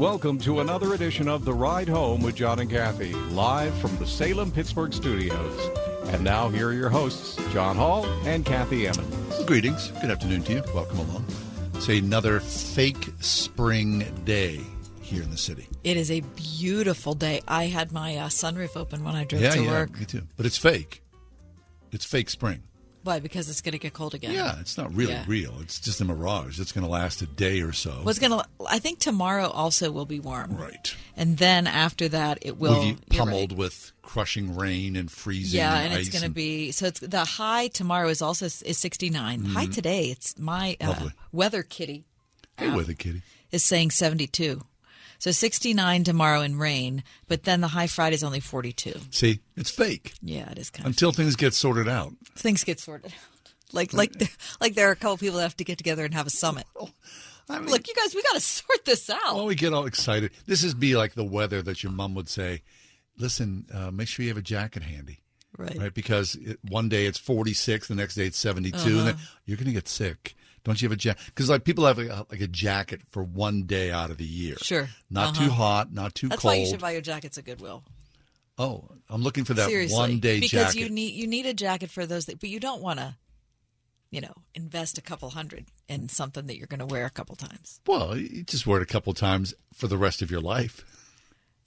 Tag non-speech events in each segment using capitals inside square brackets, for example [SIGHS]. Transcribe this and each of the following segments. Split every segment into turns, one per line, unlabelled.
Welcome to another edition of The Ride Home with John and Kathy, live from the Salem Pittsburgh studios. And now, here are your hosts, John Hall and Kathy Emmons.
Greetings. Good afternoon to you. Welcome along. It's another fake spring day here in the city.
It is a beautiful day. I had my uh, sunroof open when I drove
yeah,
to
yeah,
work.
me too. But it's fake. It's fake spring.
Why? Because it's going to get cold again.
Yeah, it's not really
Yeah.
real. It's just a mirage. It's going to last a day or so.
What's going to? I think tomorrow also will be warm.
right?
And then after that, it will.
We'll be pummeled
right.
with crushing rain and freezing.
Yeah,
and,
and it's going to
and-
be so. It's the high tomorrow is also is 69. High today, it's my uh,
Mm-hmm.
Weather kitty
Hey, weather kitty.
is saying 72. So 69 tomorrow in rain, but then the high Friday is only 42.
See, it's fake
Yeah, it is kind of
until things get sorted out.
things get sorted out. Like like like there are a couple people that have to get together and have a summit. [LAUGHS]
I mean,
Look, you guys, we got to sort this out.
Oh, we get all excited. This is be like the weather that your mom would say. Listen, uh, make sure you have a jacket handy,
right.
right? Because it, one day it's 46, the next day it's 72, and
Uh-huh.
then you're going to get sick. Don't you have a jacket? Because like people have a, like a jacket for one day out of the year.
Sure.
Not
Uh-huh.
too hot, not too
That's
cold.
why you should buy your jackets at Goodwill.
oh, I'm looking for that
Seriously,
one day
because
jacket.
you need you need a jacket for those, that, but you don't want to, you know, invest a couple hundred in something that you're going to wear a couple times.
well, you just wear it a couple times for the rest of your life.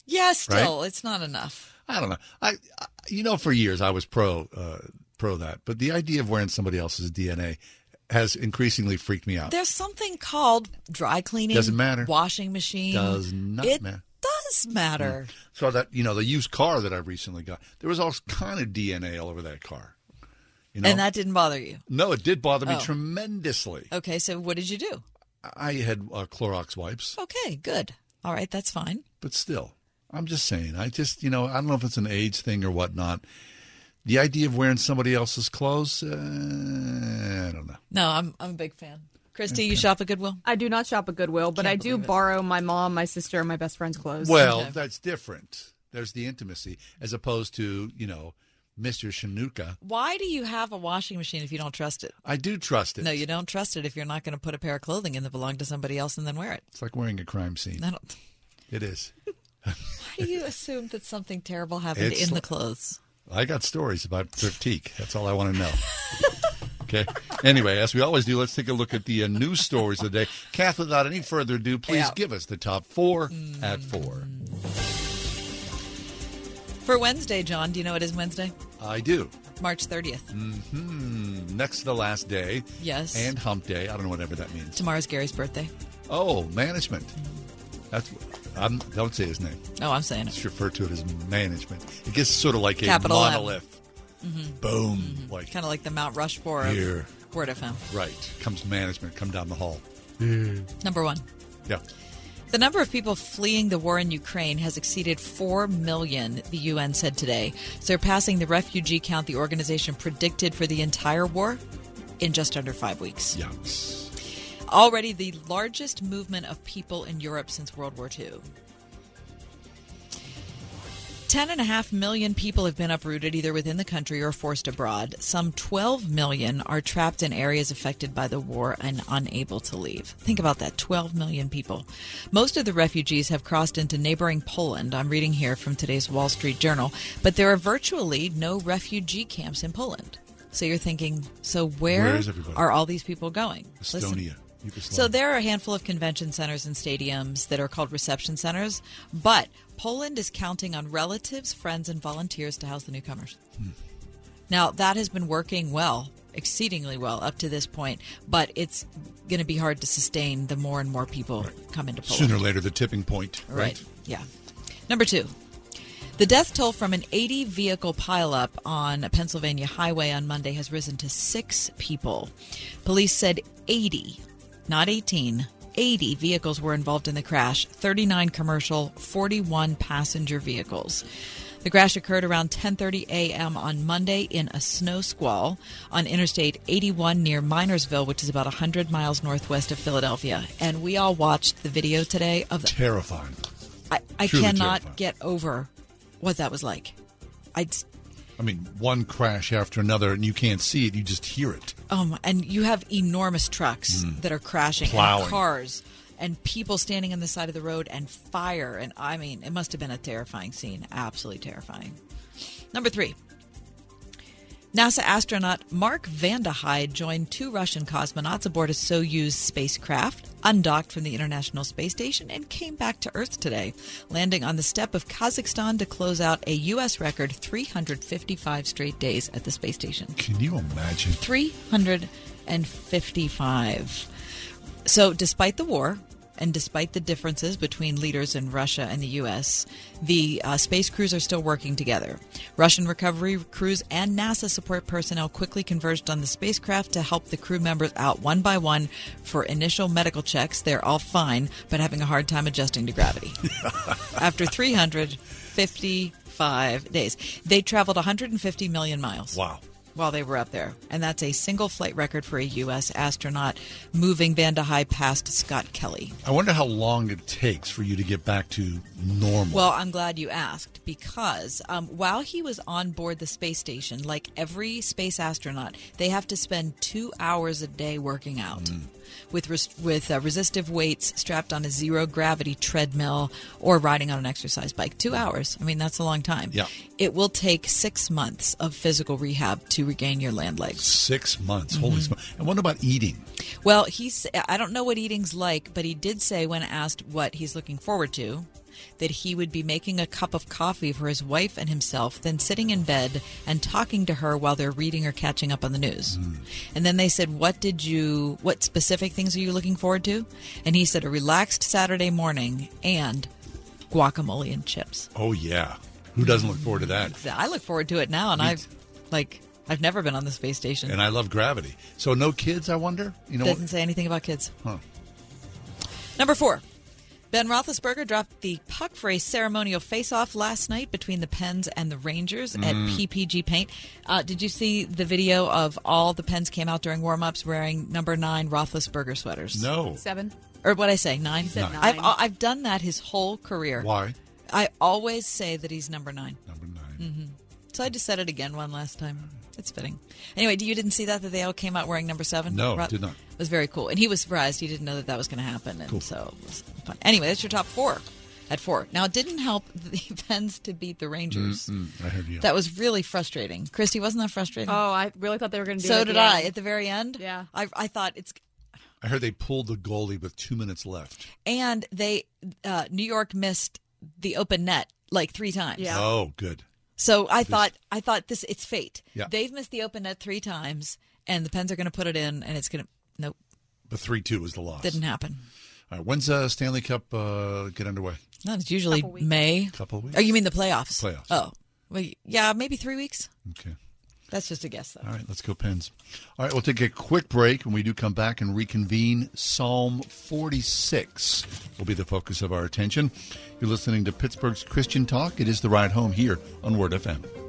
Yeah, still, it's not enough.
I don't know. I, I you know, for years I was pro uh, pro that, but the idea of wearing somebody else's DNA has increasingly freaked me out.
There's something called dry cleaning.
Doesn't matter.
Washing machine
Does not
it
matter.
Does matter.
So that you know, the used car that I recently got, there was all kind of DNA all over that car. You know,
And that didn't bother you.
no, it did bother me
Oh.
tremendously.
Okay, so what did you do?
I had uh, Clorox wipes,
Okay, good. All right, that's fine.
but still, I'm just saying. I just you know, I don't know if it's an age thing or whatnot. The idea of wearing somebody else's clothes, uh, I don't know.
No, I'm I'm a big fan. Christy, you shop at Goodwill?
I do not shop at Goodwill, but
Can't
I do
believe it.
borrow my mom, my sister, and my best friend's clothes.
Well,
Okay.
that's different. There's the intimacy as opposed to you know, Mr. Shanuka.
Why do you have a washing machine if you don't trust it?
I do trust it.
No, you don't trust it if you're not going to put a pair of clothing in that belong to somebody else and then wear it.
It's like wearing a crime scene. It is. [LAUGHS]
Why do you assume that something terrible happened
It's
in the clothes?
I got stories about critique. That's all I want to know. okay. Anyway, as we always do, let's take a look at the uh, news stories of the day. Kath, without any further ado, please
Yeah.
give us the top four at four.
For Wednesday, John, do you know what is Wednesday?
I do.
March 30th.
Hmm. Next to the last day.
Yes.
And hump day. I don't know whatever that means.
Tomorrow's Gary's birthday.
Oh, management. That's. I'm, don't say his name.
Oh, I'm saying it.
Just refer to it as management. It gets sort of like a
Capital Mm-hmm.
monolith. Boom. Like
Kind of like the Mount Rushmore of
Here.
Word FM.
right comes management. Come down the hall.
Number one.
Yeah.
The number of people fleeing the war in Ukraine has exceeded 4 million, the UN said today, surpassing the refugee count the organization predicted for the entire war in just under five weeks.
Yucks.
Already the largest movement of people in Europe since World War II. Ten and a half million people have been uprooted either within the country or forced abroad. Some 12 million are trapped in areas affected by the war and unable to leave. Think about that 12 million people. Most of the refugees have crossed into neighboring Poland. I'm reading here from today's Wall Street Journal. But there are virtually no refugee camps in Poland. So you're thinking, so where,
Where
are all these people going?
Estonia. Yugoslavia.
So there are a handful of convention centers and stadiums that are called reception centers, but Poland is counting on relatives, friends, and volunteers to house the newcomers. Hmm. Now that has been working well, exceedingly well up to this point, but it's going to be hard to sustain the more and more people come into Poland.
Sooner or later, the tipping point, right?
Right. Yeah. Number two. The death toll from an 80 vehicle pileup on a Pennsylvania highway on Monday has risen to six people. Police said 80, not 18, 80 vehicles were involved in the crash 39 commercial, 41 passenger vehicles. The crash occurred around 10:30 a.m. on Monday in a snow squall on Interstate 81 near Minersville, which is about 100 miles northwest of Philadelphia. And we all watched the video today of the
Terrifying.
I, I
Truly
cannot
terrifying.
get over what that was like. I
I mean, one crash after another, and you can't see it; you just hear it.
Um and you have enormous trucks that are crashing
Mm. Plowing.
and cars and people standing on the side of the road and fire and I mean it must have been a terrifying scene, absolutely terrifying. Number 3. NASA astronaut Mark Vande Hei joined two Russian cosmonauts aboard a Soyuz spacecraft, undocked from the International Space Station, and came back to Earth today, landing on the steppe of Kazakhstan to close out a U.S. record 355 straight days at the space station.
Can you imagine?
355. So, despite the war and despite the differences between leaders in Russia and the U.S., the uh, space crews are still working together. Russian recovery crews and NASA support personnel quickly converged on the spacecraft to help the crew members out one by one for initial medical checks. They're all fine, but having a hard time adjusting to gravity. [LAUGHS] After 355 days, they traveled 150 million miles
Wow.
While they were up there. And that's a single flight record for a U.S. astronaut, moving Vande Hei past Scott Kelly.
I wonder how long it takes for you to get back to normal.
Well, I'm glad you asked because um, while he was on board the space station, like every space astronaut, they have to spend two hours a day working out. With res- with uh, resistive weights strapped on a zero gravity treadmill or riding on an exercise bike, two hours. I mean that's a long time.
Yeah.
It will take six months of physical rehab to regain your land legs.
Six months.
Mm-hmm.
Holy smokes. And what about eating?
Well, he's I don't know what eating's like, but he did say when asked what he's looking forward to that he would be making a cup of coffee for his wife and himself, then sitting in bed and talking to her while they're reading or catching up on the news. Hmm. And then they said, "What did you what specific things are you looking forward to?" And he said a relaxed Saturday morning and guacamole and chips.
Oh, yeah. Who doesn't look forward to that?
I look forward to it now and
Me
I've like I've never been on the space station.
And I love gravity. So no kids, I wonder? You know,
Doesn't say anything about kids.
Huh.
Number four. Ben Roethlisberger dropped the puck for a ceremonial face-off last night between the Pens and the Rangers at
Mm.
PPG Paint. Uh, did you see the video of all the Pens came out during warm-ups wearing number nine Roethlisberger sweaters?
no.
Seven.
Or what I say, nine?
said Nine.
I've. I've done that his whole career.
Why?
I always say that he's number nine.
Number 9
Mm-hmm. So I just said it again one last time. It's fitting. Anyway, you didn't see that that they all came out wearing number seven?
No,
Ro-
did not.
It was very cool, and he was surprised. He didn't know that that was going to happen, and
Cool.
so it was fun. Anyway, that's your top four at four. Now it didn't help [LAUGHS] the Pens to beat the Rangers.
Mm, I heard you.
That was really frustrating. Christy, wasn't that frustrating?
Oh, I really thought they were going to do it.
so did I
end.
at the very end.
Yeah.
I, I thought it's
I heard they pulled the goalie with two minutes left.
and they uh, New York missed the open net like three times.
Yeah.
Oh, good.
So I thought I thought this it's fate.
Yeah.
They've missed the open net three times, and the Pens are going to put it in, and it's going to nope,
The 3 2 was the loss.
didn't happen.
All right, when's uh, Stanley Cup uh, get underway?
No, it's usually
Couple weeks.
May.
Couple of weeks?
Oh, you mean the playoffs?
Playoffs.
Oh, well, yeah, maybe three weeks.
Okay.
That's just a guess, though.
All right, let's go, Pens. All right, we'll take a quick break. When we do come back and reconvene, Psalm 46 will be the focus of our attention. You're listening to Pittsburgh's Christian Talk. It is the ride home here on Word FM.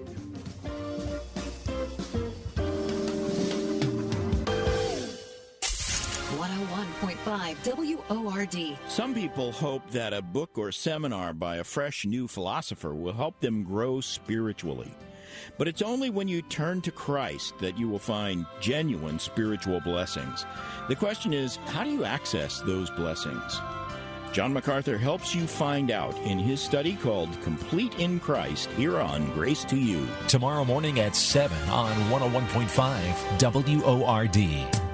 101.5 WORD.
Some people hope that a book or seminar by a fresh new philosopher will help them grow spiritually. But it's only when you turn to Christ that you will find genuine spiritual blessings. The question is, how do you access those blessings? John MacArthur helps you find out in his study called Complete in Christ here on Grace to You.
Tomorrow morning at 7 on 101.5 WORD.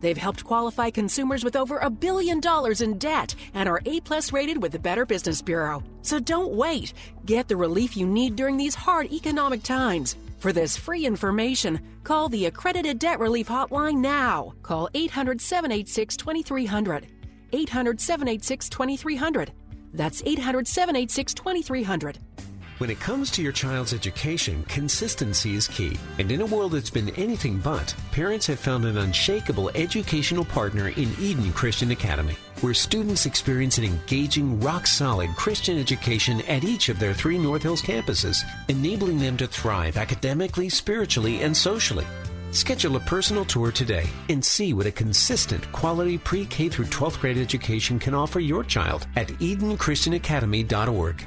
They've helped qualify consumers with over a billion dollars in debt and are A plus rated with the Better Business Bureau. So don't wait. Get the relief you need during these hard economic times. For this free information, call the Accredited Debt Relief Hotline now. Call 800 786 2300. 800 786 2300. That's 800 786 2300.
When it comes to your child's education, consistency is key. And in a world that's been anything but, parents have found an unshakable educational partner in Eden Christian Academy, where students experience an engaging, rock solid Christian education at each of their three North Hills campuses, enabling them to thrive academically, spiritually, and socially. Schedule a personal tour today and see what a consistent, quality pre K through 12th grade education can offer your child at EdenChristianAcademy.org.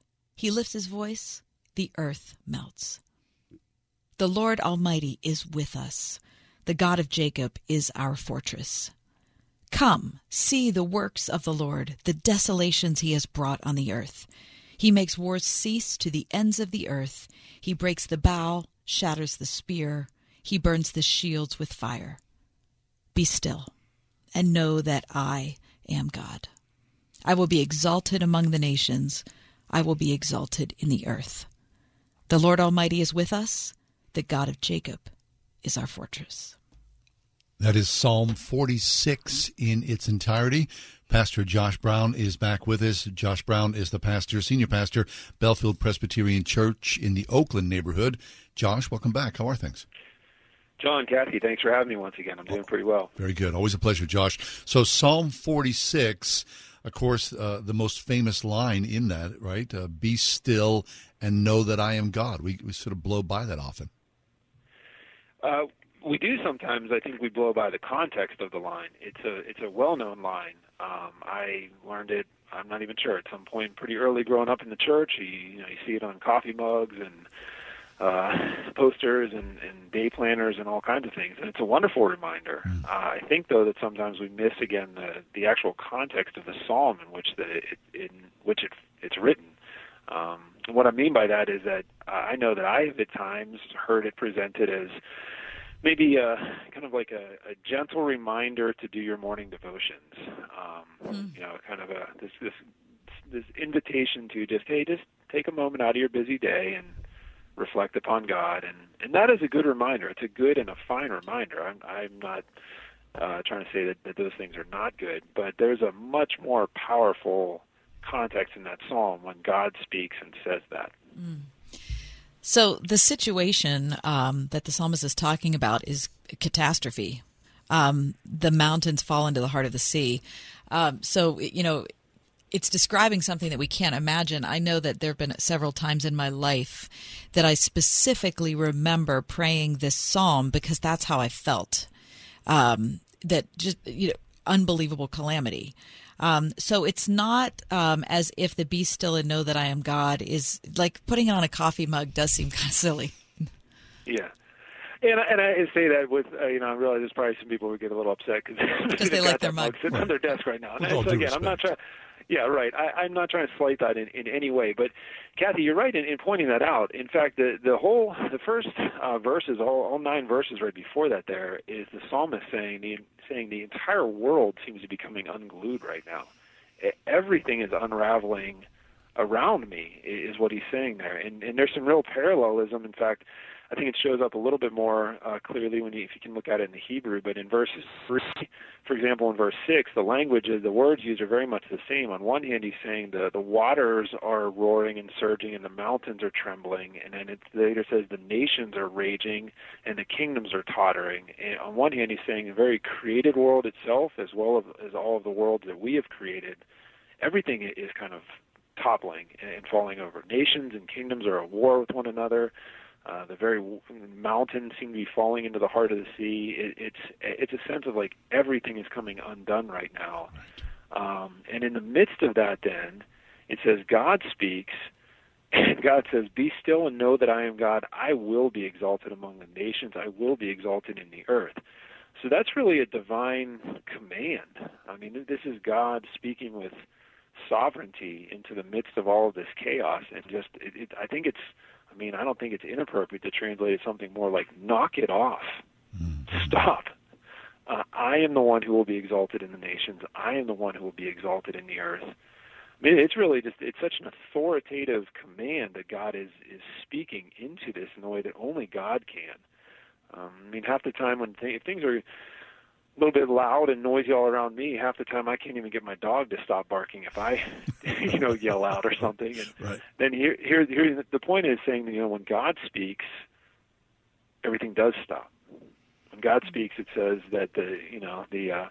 He lifts his voice, the earth melts. The Lord Almighty is with us. The God of Jacob is our fortress. Come, see the works of the Lord, the desolations he has brought on the earth. He makes wars cease to the ends of the earth. He breaks the bow, shatters the spear. He burns the shields with fire. Be still and know that I am God. I will be exalted among the nations. I will be exalted in the earth. The Lord Almighty is with us. The God of Jacob is our fortress.
That is Psalm 46 in its entirety. Pastor Josh Brown is back with us. Josh Brown is the pastor, senior pastor, Bellefield Presbyterian Church in the Oakland neighborhood. Josh, welcome back. How are things?
John, Kathy, thanks for having me once again. I'm doing oh, pretty well.
Very good. Always a pleasure, Josh. So, Psalm 46 of course, uh, the most famous line in that, right? Uh, Be still and know that I am God. We, we sort of blow by that often.
Uh, we do sometimes. I think we blow by the context of the line. It's a it's a well known line. Um, I learned it. I'm not even sure at some point pretty early growing up in the church. You, you know you see it on coffee mugs and uh, [LAUGHS] posters and, and day planners and all kinds of things. And it's a wonderful reminder. Mm. Uh, I think, though, that sometimes we miss again the the actual context of the psalm in which the it, in which it it's written. Um, what I mean by that is that I know that I have at times heard it presented as maybe a, kind of like a, a gentle reminder to do your morning devotions. Um, mm. You know, kind of a this this this invitation to just hey, just take a moment out of your busy day and reflect upon God, and and that is a good reminder. It's a good and a fine reminder. I'm I'm not uh, trying to say that, that those things are not good, but there's a much more powerful context in that psalm when God speaks and says that.
Mm. So the situation um, that the psalmist is talking about is catastrophe. Um, the mountains fall into the heart of the sea. Um, so you know, it's describing something that we can't imagine. I know that there have been several times in my life that I specifically remember praying this psalm because that's how I felt. Um, that just you know, unbelievable calamity. Um, so it's not um, as if the be still and know that I am God is like putting it on a coffee mug does seem [LAUGHS] kind of silly.
Yeah. And, and I say that with, uh, you know, I realize there's probably some people who get a little upset [LAUGHS]
because they like their mug
sitting right. [LAUGHS] on their desk right now. And
so
again,
respect.
I'm not trying. Yeah, right. I, I'm not trying to slight that in, in any way, but Kathy, you're right in, in pointing that out. In fact, the the whole the first uh, verses, all, all nine verses right before that, there is the psalmist saying the saying the entire world seems to be coming unglued right now. Everything is unraveling around me, is what he's saying there, and and there's some real parallelism. In fact, I think it shows up a little bit more uh, clearly when you, if you can look at it in the Hebrew. But in verses three, for example, in verse six, the language, the words used are very much the same. On one hand, he's saying the the waters are roaring and surging, and the mountains are trembling, and then it later says the nations are raging and the kingdoms are tottering. And on one hand, he's saying the very created world itself, as well as, as all of the worlds that we have created, everything is kind of toppling and falling over. Nations and kingdoms are at war with one another. Uh, the very mountains seem to be falling into the heart of the sea. It, it's it's a sense of like everything is coming undone right now. Um, and in the midst of that, then it says God speaks, [LAUGHS] and God says, "Be still and know that I am God. I will be exalted among the nations. I will be exalted in the earth." So that's really a divine command. I mean, this is God speaking with sovereignty into the midst of all of this chaos, and just it, it, I think it's I mean, I don't think it's inappropriate to translate it something more like "knock it off, stop." Uh, I am the one who will be exalted in the nations. I am the one who will be exalted in the earth. I mean, it's really just it's such an authoritative command that God is is speaking into this in a way that only God can. Um, I mean, half the time when th- things are a little bit loud and noisy all around me, half the time I can't even get my dog to stop barking if I, [LAUGHS] you know, yell out or something. And
Right.
then here, here, here, the point is saying that you know when God speaks, everything does stop. When God speaks, it says that the, you know, the, uh,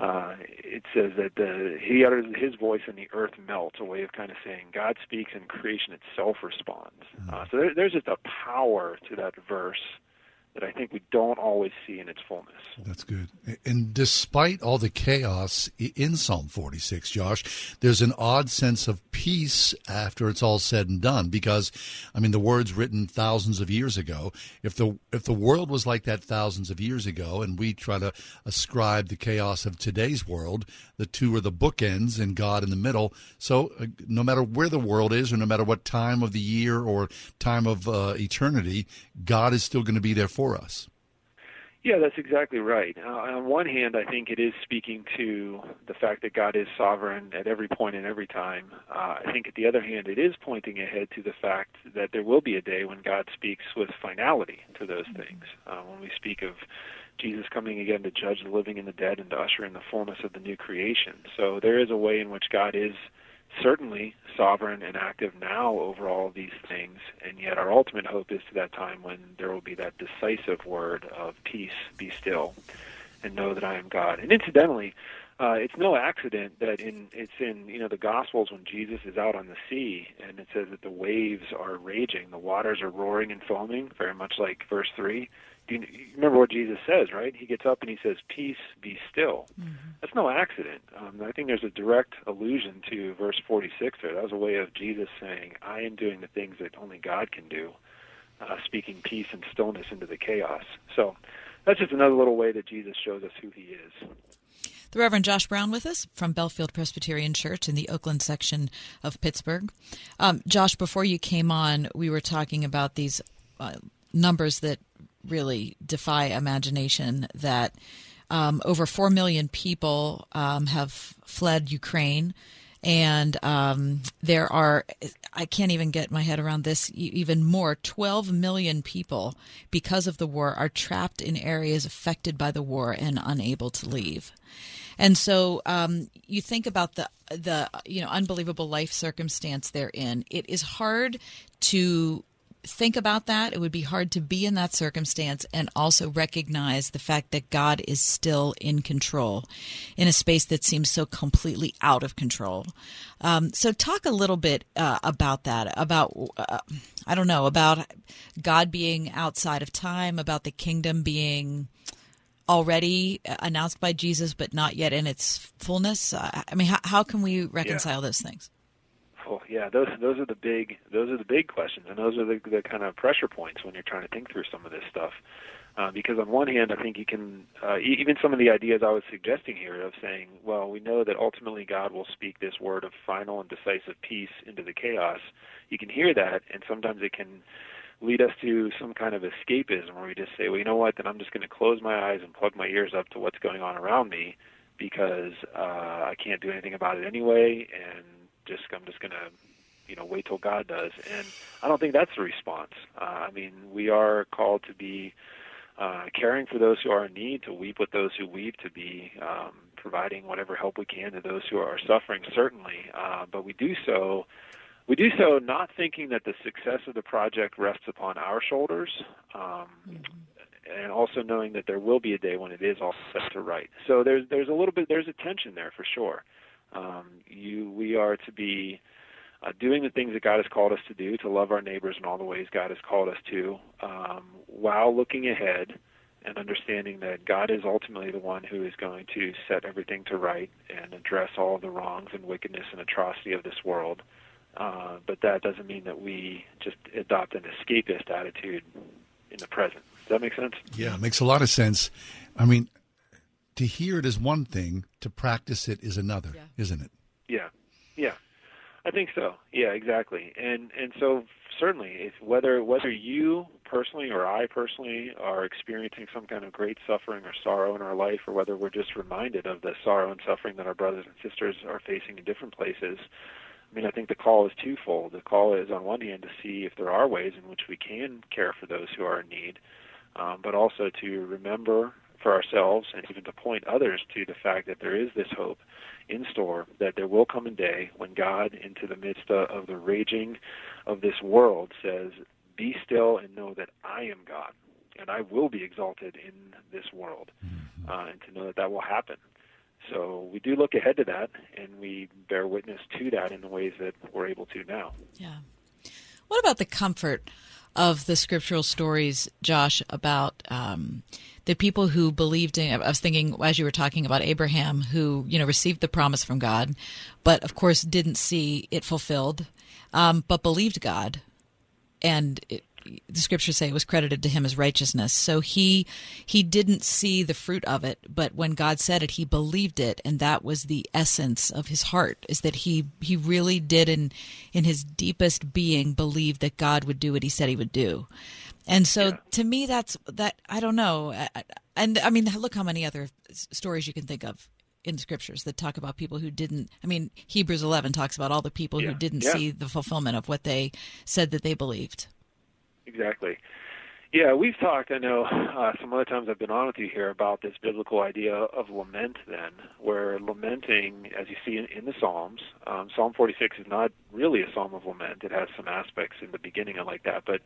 uh, it says that the He utters His voice and the earth melts. A way of kind of saying God speaks and creation itself responds. Uh, so there, there's just a power to that verse that I think we don't always see in its fullness.
That's good. And despite all the chaos in Psalm 46, Josh, there's an odd sense of peace after it's all said and done because I mean the words written thousands of years ago, if the if the world was like that thousands of years ago and we try to ascribe the chaos of today's world, the two are the bookends and God in the middle. So uh, no matter where the world is or no matter what time of the year or time of uh, eternity, God is still going to be there for us.
Yeah, that's exactly right. Uh, on one hand, I think it is speaking to the fact that God is sovereign at every point and every time. Uh, I think, at the other hand, it is pointing ahead to the fact that there will be a day when God speaks with finality to those things. Uh, when we speak of Jesus coming again to judge the living and the dead and to usher in the fullness of the new creation. So there is a way in which God is certainly sovereign and active now over all these things, and yet our ultimate hope is to that time when there will be that decisive word of peace, be still, and know that I am God. And incidentally, uh, it's no accident that in it's in you know the Gospels when Jesus is out on the sea and it says that the waves are raging, the waters are roaring and foaming, very much like verse three. You, remember what Jesus says, right? He gets up and he says, "Peace, be still." That's no accident. Um, I think there's a direct allusion to verse 46 there. That was a way of Jesus saying, "I am doing the things that only God can do." uh, speaking peace and stillness into the chaos. So that's just another little way that Jesus shows us who he is.
The Reverend Josh Brown with us from Bellefield Presbyterian Church in the Oakland section of Pittsburgh. Um, Josh, before you came on, we were talking about these uh, numbers that really defy imagination that um, over 4 million people um, have fled Ukraine. And um, there are, I can't even get my head around this, even more. 12 million people, because of the war, are trapped in areas affected by the war and unable to leave. And so um, you think about the the you know unbelievable life circumstance they're in. It is hard to think about that. It would be hard to be in that circumstance and also recognize the fact that God is still in control in a space that seems so completely out of control. Um, so, talk a little bit uh, about that. About uh, I don't know about God being outside of time. About the kingdom being already announced by Jesus, but not yet in its fullness. Uh, I mean, how, how can we reconcile
yeah.
those things?
Well, yeah, those those are the big those are the big questions, and those are the, the kind of pressure points when you're trying to think through some of this stuff. Uh, because on one hand, I think you can uh, even some of the ideas I was suggesting here of saying, well, we know that ultimately God will speak this word of final and decisive peace into the chaos. You can hear that, and sometimes it can lead us to some kind of escapism where we just say, well, you know what, then I'm just going to close my eyes and plug my ears up to what's going on around me because uh, I can't do anything about it anyway, and just I'm just going to you know wait till God does. And I don't think that's the response. Uh, I mean, we are called to be uh, caring for those who are in need, to weep with those who weep, to be um, providing whatever help we can to those who are suffering, certainly. Uh, but we do so we do so not thinking that the success of the project rests upon our shoulders, um, mm-hmm. and also knowing that there will be a day when it is all set to right. So there's there's a little bit there's a tension there for sure. Um, you we are to be uh, doing the things that God has called us to do, to love our neighbors in all the ways God has called us to, um, while looking ahead and understanding that God is ultimately the one who is going to set everything to right and address all the wrongs and wickedness and atrocity of this world. Uh, but that doesn't mean that we just adopt an escapist attitude in the present. Does that make sense?
Yeah, it makes a lot of sense. I mean, to hear it is one thing, to practice it is another, yeah. isn't it?
Yeah, yeah, I think so. Yeah, exactly. And and so certainly, if whether whether you personally or I personally are experiencing some kind of great suffering or sorrow in our life, or whether we're just reminded of the sorrow and suffering that our brothers and sisters are facing in different places, I mean, I think the call is twofold. The call is, on one hand, to see if there are ways in which we can care for those who are in need, um, but also to remember for ourselves and even to point others to the fact that there is this hope in store that there will come a day when God, into the midst of the raging of this world, says, Be still and know that I am God, and I will be exalted in this world, mm-hmm. uh, and to know that that will happen. So we do look ahead to that, and we bear witness to that in the ways that we're able to now.
Yeah. What about the comfort of the scriptural stories, Josh, about um, the people who believed in? I was thinking as you were talking about Abraham, who you know received the promise from God, but of course didn't see it fulfilled, um, but believed God, and it, the scriptures say it was credited to him as righteousness. So he he didn't see the fruit of it, but when God said it, he believed it, and that was the essence of his heart. Is that he he really did in in his deepest being believe that God would do what he said he would do. And so yeah. to me, that's that I don't know. And I mean, look how many other stories you can think of in scriptures that talk about people who didn't i mean hebrews 11 talks about all the people yeah. who didn't yeah. see the fulfillment of what they said that they believed
exactly. Yeah, we've talked. I know uh, some other times I've been on with you here about this biblical idea of lament. Then, where lamenting, as you see in, in the Psalms, um, Psalm 46 is not really a psalm of lament. It has some aspects in the beginning like that, but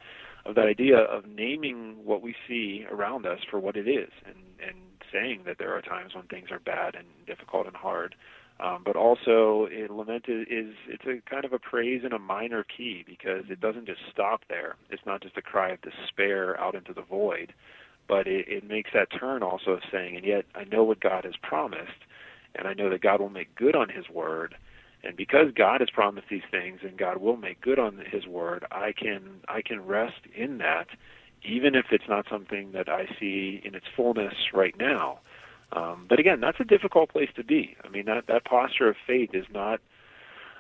of that idea of naming what we see around us for what it is, and and saying that there are times when things are bad and difficult and hard. Um, but also, it, lament is, it's a kind of a praise in a minor key because it doesn't just stop there. It's not just a cry of despair out into the void, but it, it makes that turn also of saying, and yet I know what God has promised, and I know that God will make good on His word. And because God has promised these things, and God will make good on His word, I can I can rest in that, even if it's not something that I see in its fullness right now. Um, but again, that's a difficult place to be. I mean, that that posture of faith is not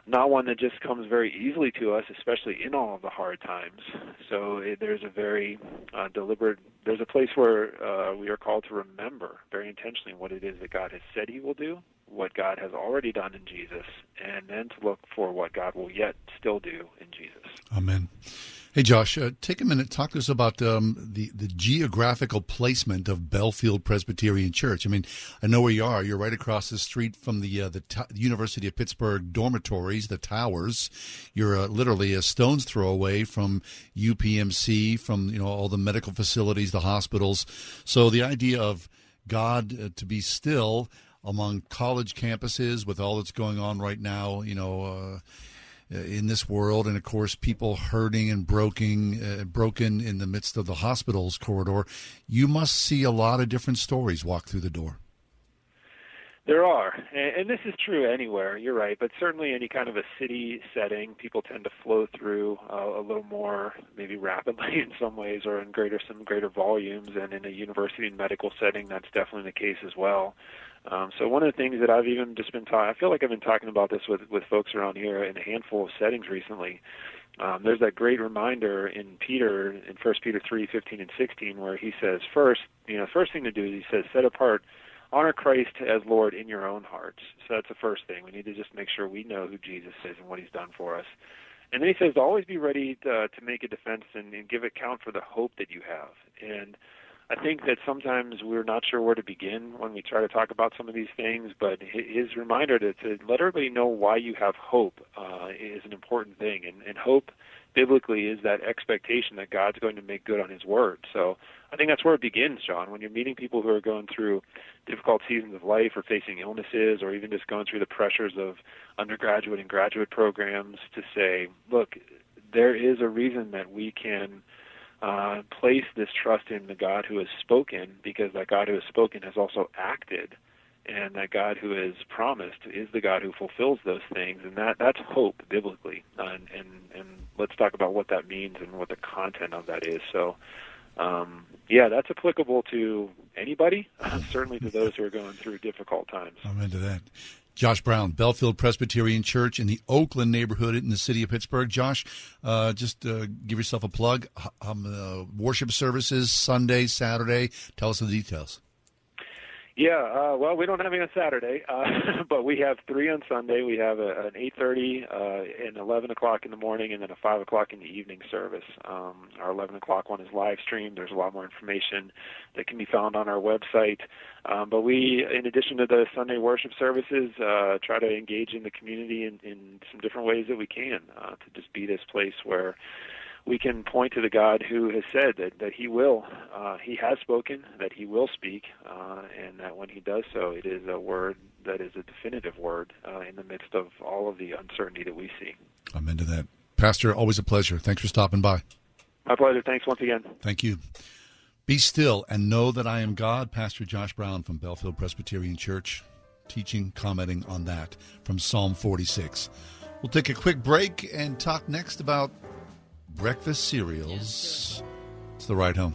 not one that just comes very easily to us, especially in all of the hard times. So it, there's a very uh, deliberate. There's a place where uh, we are called to remember very intentionally what it is that God has said He will do, what God has already done in Jesus, and then to look for what God will yet still do in Jesus.
Amen. Hey, Josh, uh, take a minute. Talk to us about um, the the geographical placement of Bellefield Presbyterian Church. I mean, I know where you are. You're right across the street from the uh, the t- University of Pittsburgh dormitories, the towers. You're uh, literally a stone's throw away from UPMC, from you know all the medical facilities, the hospitals. So the idea of God uh, to be still among college campuses with all that's going on right now, you know uh, in this world, and of course, people hurting and broken, uh, broken in the midst of the hospital's corridor. You must see a lot of different stories walk through the door.
There are, and this is true anywhere. You're right, but certainly any kind of a city setting, people tend to flow through uh, a little more, maybe rapidly [LAUGHS] in some ways, or in greater some greater volumes. And in a university and medical setting, that's definitely the case as well. Um, so one of the things that I've even just been talking, I feel like I've been talking about this with with folks around here in a handful of settings recently. Um, there's that great reminder in Peter in First Peter three fifteen and sixteen where he says first, you know, first thing to do is he says set apart honor Christ as Lord in your own hearts. So that's the first thing. We need to just make sure we know who Jesus is and what He's done for us. And then he says, always be ready to, uh, to make a defense and, and give account for the hope that you have. And I think that sometimes we're not sure where to begin when we try to talk about some of these things, but his reminder to, to let everybody know why you have hope uh, is an important thing. And, and hope biblically is that expectation that God's going to make good on His word. So I think that's where it begins, John. When you're meeting people who are going through difficult seasons of life or facing illnesses or even just going through the pressures of undergraduate and graduate programs, to say, look, there is a reason that we can uh, place this trust in the God who has spoken, because that God who has spoken has also acted, and that God who has promised is the God who fulfills those things, and that that's hope biblically. Uh, and, and and let's talk about what that means and what the content of that is. So. Um, yeah, that's applicable to anybody, [LAUGHS] certainly to those who are going through difficult times.
I'm into that. Josh Brown, Bellefield Presbyterian Church in the Oakland neighborhood in the city of Pittsburgh. Josh, uh, just uh, give yourself a plug. Um, uh, worship services Sunday, Saturday. Tell us the details.
Yeah, uh, well, we don't have any on Saturday, uh, [LAUGHS] but we have three on Sunday. We have a, an 8:30 uh, and 11 o'clock in the morning, and then a 5 o'clock in the evening service. Um, our 11 o'clock one is live streamed. There's a lot more information that can be found on our website. Um, but we, in addition to the Sunday worship services, uh, try to engage in the community in, in some different ways that we can uh, to just be this place where we can point to the God who has said that, that He will, uh, He has spoken, that He will speak, uh, and that when He does so, it is a word that is a definitive word uh, in the midst of all of the uncertainty that we see.
I'm into that. Pastor, always a pleasure. Thanks for stopping by.
My pleasure. Thanks once again.
Thank you. Be still and know that I am God. Pastor Josh Brown from Bellefield Presbyterian Church, teaching, commenting on that from Psalm 46. We'll take a quick break and talk next about breakfast cereals. It's the ride home.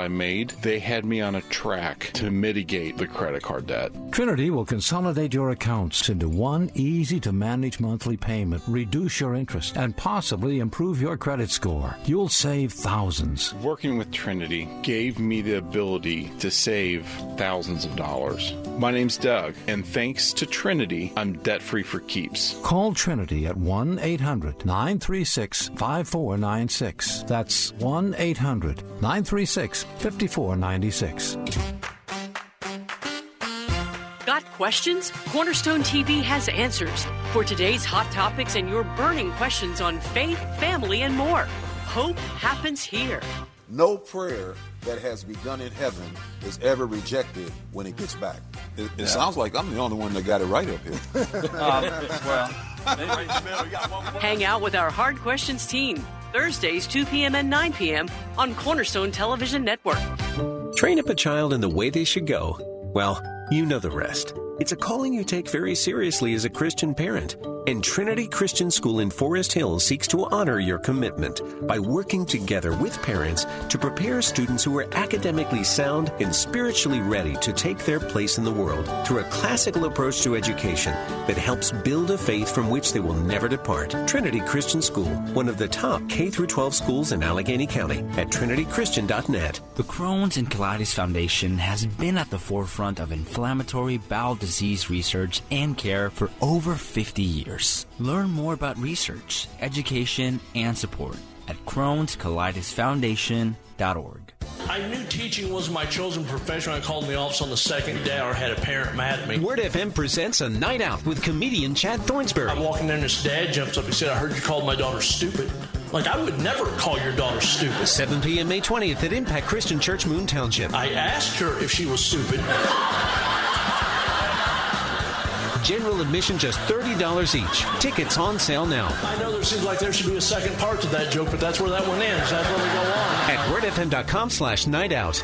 I made, they had me on a track to mitigate the credit card debt.
Trinity will consolidate your accounts into one easy to manage monthly payment, reduce your interest, and possibly improve your credit score. You'll save thousands.
Working with Trinity gave me the ability to save thousands of dollars. My name's Doug, and thanks to Trinity, I'm debt free for keeps.
Call Trinity at 1 800 936 5496. That's 1 800 936 5496.
Got questions? Cornerstone TV has answers for today's hot topics and your burning questions on faith, family, and more. Hope happens here.
No prayer that has begun in heaven is ever rejected when it gets back. It, it
Yeah.
sounds like I'm the only one that got it right up here. [LAUGHS]
Um, well, [LAUGHS]
Hang out with our Hard Questions team. Thursdays, 2 p.m. and 9 p.m. on Cornerstone Television Network.
Train up a child in the way they should go. Well, you know the rest. It's a calling you take very seriously as a Christian parent. And Trinity Christian School in Forest Hills seeks to honor your commitment by working together with parents to prepare students who are academically sound and spiritually ready to take their place in the world through a classical approach to education that helps build a faith from which they will never depart. Trinity Christian School, one of the top K 12 schools in Allegheny County at trinitychristian.net.
The Crohn's and Colitis Foundation has been at the forefront of inflammatory bowel disease research and care for over 50 years. Learn more about research, education, and support at Crohn's Colitis Foundation.org.
I knew teaching was my chosen profession. I called the office on the second day or had a parent mad at me.
Word FM presents a night out with comedian Chad Thornsberry.
I walk in there and this dad jumps up and said, I heard you called my daughter stupid. Like, I would never call your daughter stupid.
7 p.m. May 20th at Impact Christian Church, Moon Township.
I asked her if she was stupid. [LAUGHS]
General admission just $30 each. Tickets on sale now.
I know there seems like there should be a second part to that joke, but that's where that one ends. That's where we go on.
At wordfm.com slash night out.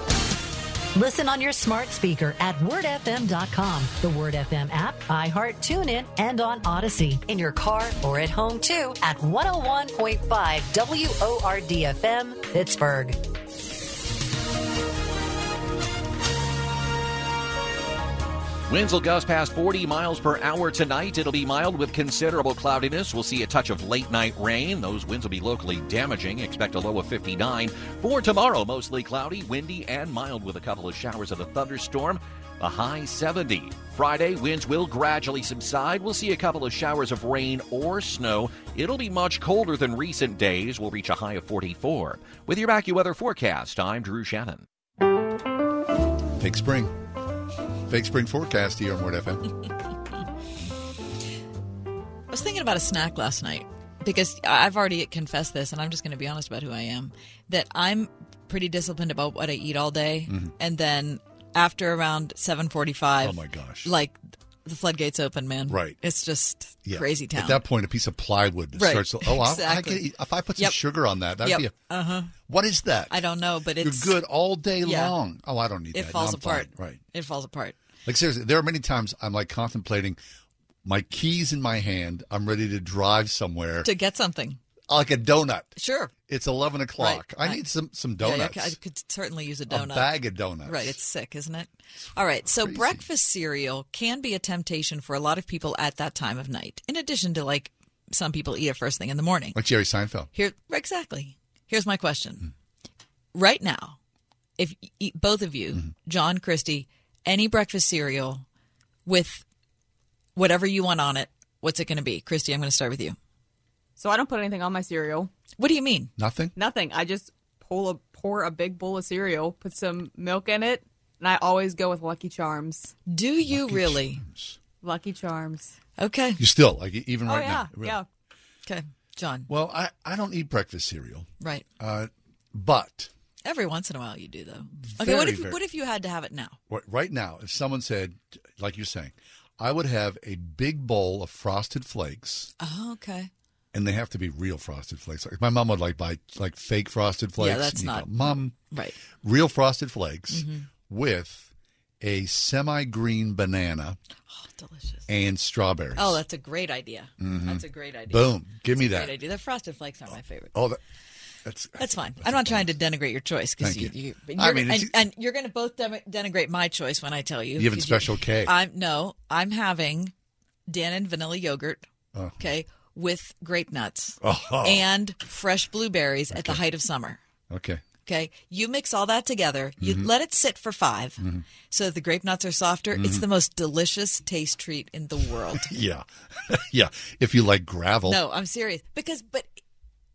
Listen on your smart speaker at wordfm.com, the Word FM app, iHeart, TuneIn, and on Odyssey. In your car or at home too at 101.5 WORD FM, Pittsburgh.
Winds will gust past 40 miles per hour tonight. It'll be mild with considerable cloudiness. We'll see a touch of late night rain. Those winds will be locally damaging. Expect a low of 59. For tomorrow, mostly cloudy, windy, and mild with a couple of showers of a thunderstorm. A high 70. Friday, winds will gradually subside. We'll see a couple of showers of rain or snow. It'll be much colder than recent days. We'll reach a high of 44. With your AccuWeather forecast, I'm Drew Shannon.
Fake spring. Fake spring forecast here on Word FM.
I was thinking about a snack last night because I've already confessed this, and I'm just going to be honest about who I am. That I'm pretty disciplined about what I eat all day,
Mm-hmm.
and then after around 7:45,
Oh my gosh.
like the floodgates open, man.
Right.
It's just
Yeah.
crazy town.
At that point, a piece of plywood
Right.
starts to, oh, I- I,
Exactly.
can eat, if I put some
Yep.
sugar on that, that'd
Yep.
be a,
uh-huh.
What is that?
I don't know, but it's You're
good all day
Yeah.
long. Oh, I don't need
It
that. No,
falls
I'm
apart.
fine. Right.
It falls apart.
Like seriously, there are many times I'm like contemplating my keys in my hand. I'm ready to drive somewhere
To get something,
like a donut.
sure.
It's eleven o'clock.
Right.
I need some some
Yeah, yeah,
donuts.
I could certainly use a donut.
A bag of donuts.
Right, it's sick, isn't it? All right, so breakfast cereal can be a temptation for a lot of people at that time of night. In addition to like some people eat it first thing in the morning.
like Jerry Seinfeld.
Here, exactly. Here's my question. Right now, if both of you,
Mm-hmm.
John, Christy, any breakfast cereal with whatever you want on it, what's it going to be? Christy, I'm going to start with you.
So I don't put anything on my cereal.
What do you mean?
Nothing.
Nothing. I just pull a pour a big bowl of cereal, put some milk in it, and I always go with Lucky Charms.
Do you really?
Lucky Charms.
Okay.
You still like even
oh
right
yeah,
now. really.
yeah.
Okay, John.
Well, I I don't eat breakfast cereal,
Right.
uh, but
Every once in a while you do though. Okay, what if
very-
what if you had to have it now?
right- right now, if someone said, like you're saying, I would have a big bowl of frosted flakes.
Oh, okay.
and they have to be real frosted flakes. Like my mom would like buy like fake frosted flakes.
Yeah, that's not-
mom.
Right.
Real frosted flakes
Mhm.
with a semi-green banana.
delicious.
And strawberries.
Oh, that's a great idea.
Mhm.
That's a great idea.
Boom. Give me
That's a
that.
Great idea. The frosted flakes are my favorite.
Oh, that, that's
That's fine. I'm not trying to denigrate your choice because you,
you.
you,
I
you're-
mean,
and, and you're going to both denigrate my choice when I tell you.
You have
'cause
special K.
I'm no, I'm having Dannon vanilla yogurt.
Oh.
Okay, with grape nuts
Oh.
and fresh blueberries at the height of summer.
okay.
Okay, you mix all that together. You
Mhm.
let it sit for 5
Mhm.
so that the grape nuts are softer. It's
Mhm.
the most delicious taste treat in the world. [LAUGHS]
Yeah, [LAUGHS] yeah. If you like gravel,
No, I'm serious. Because, but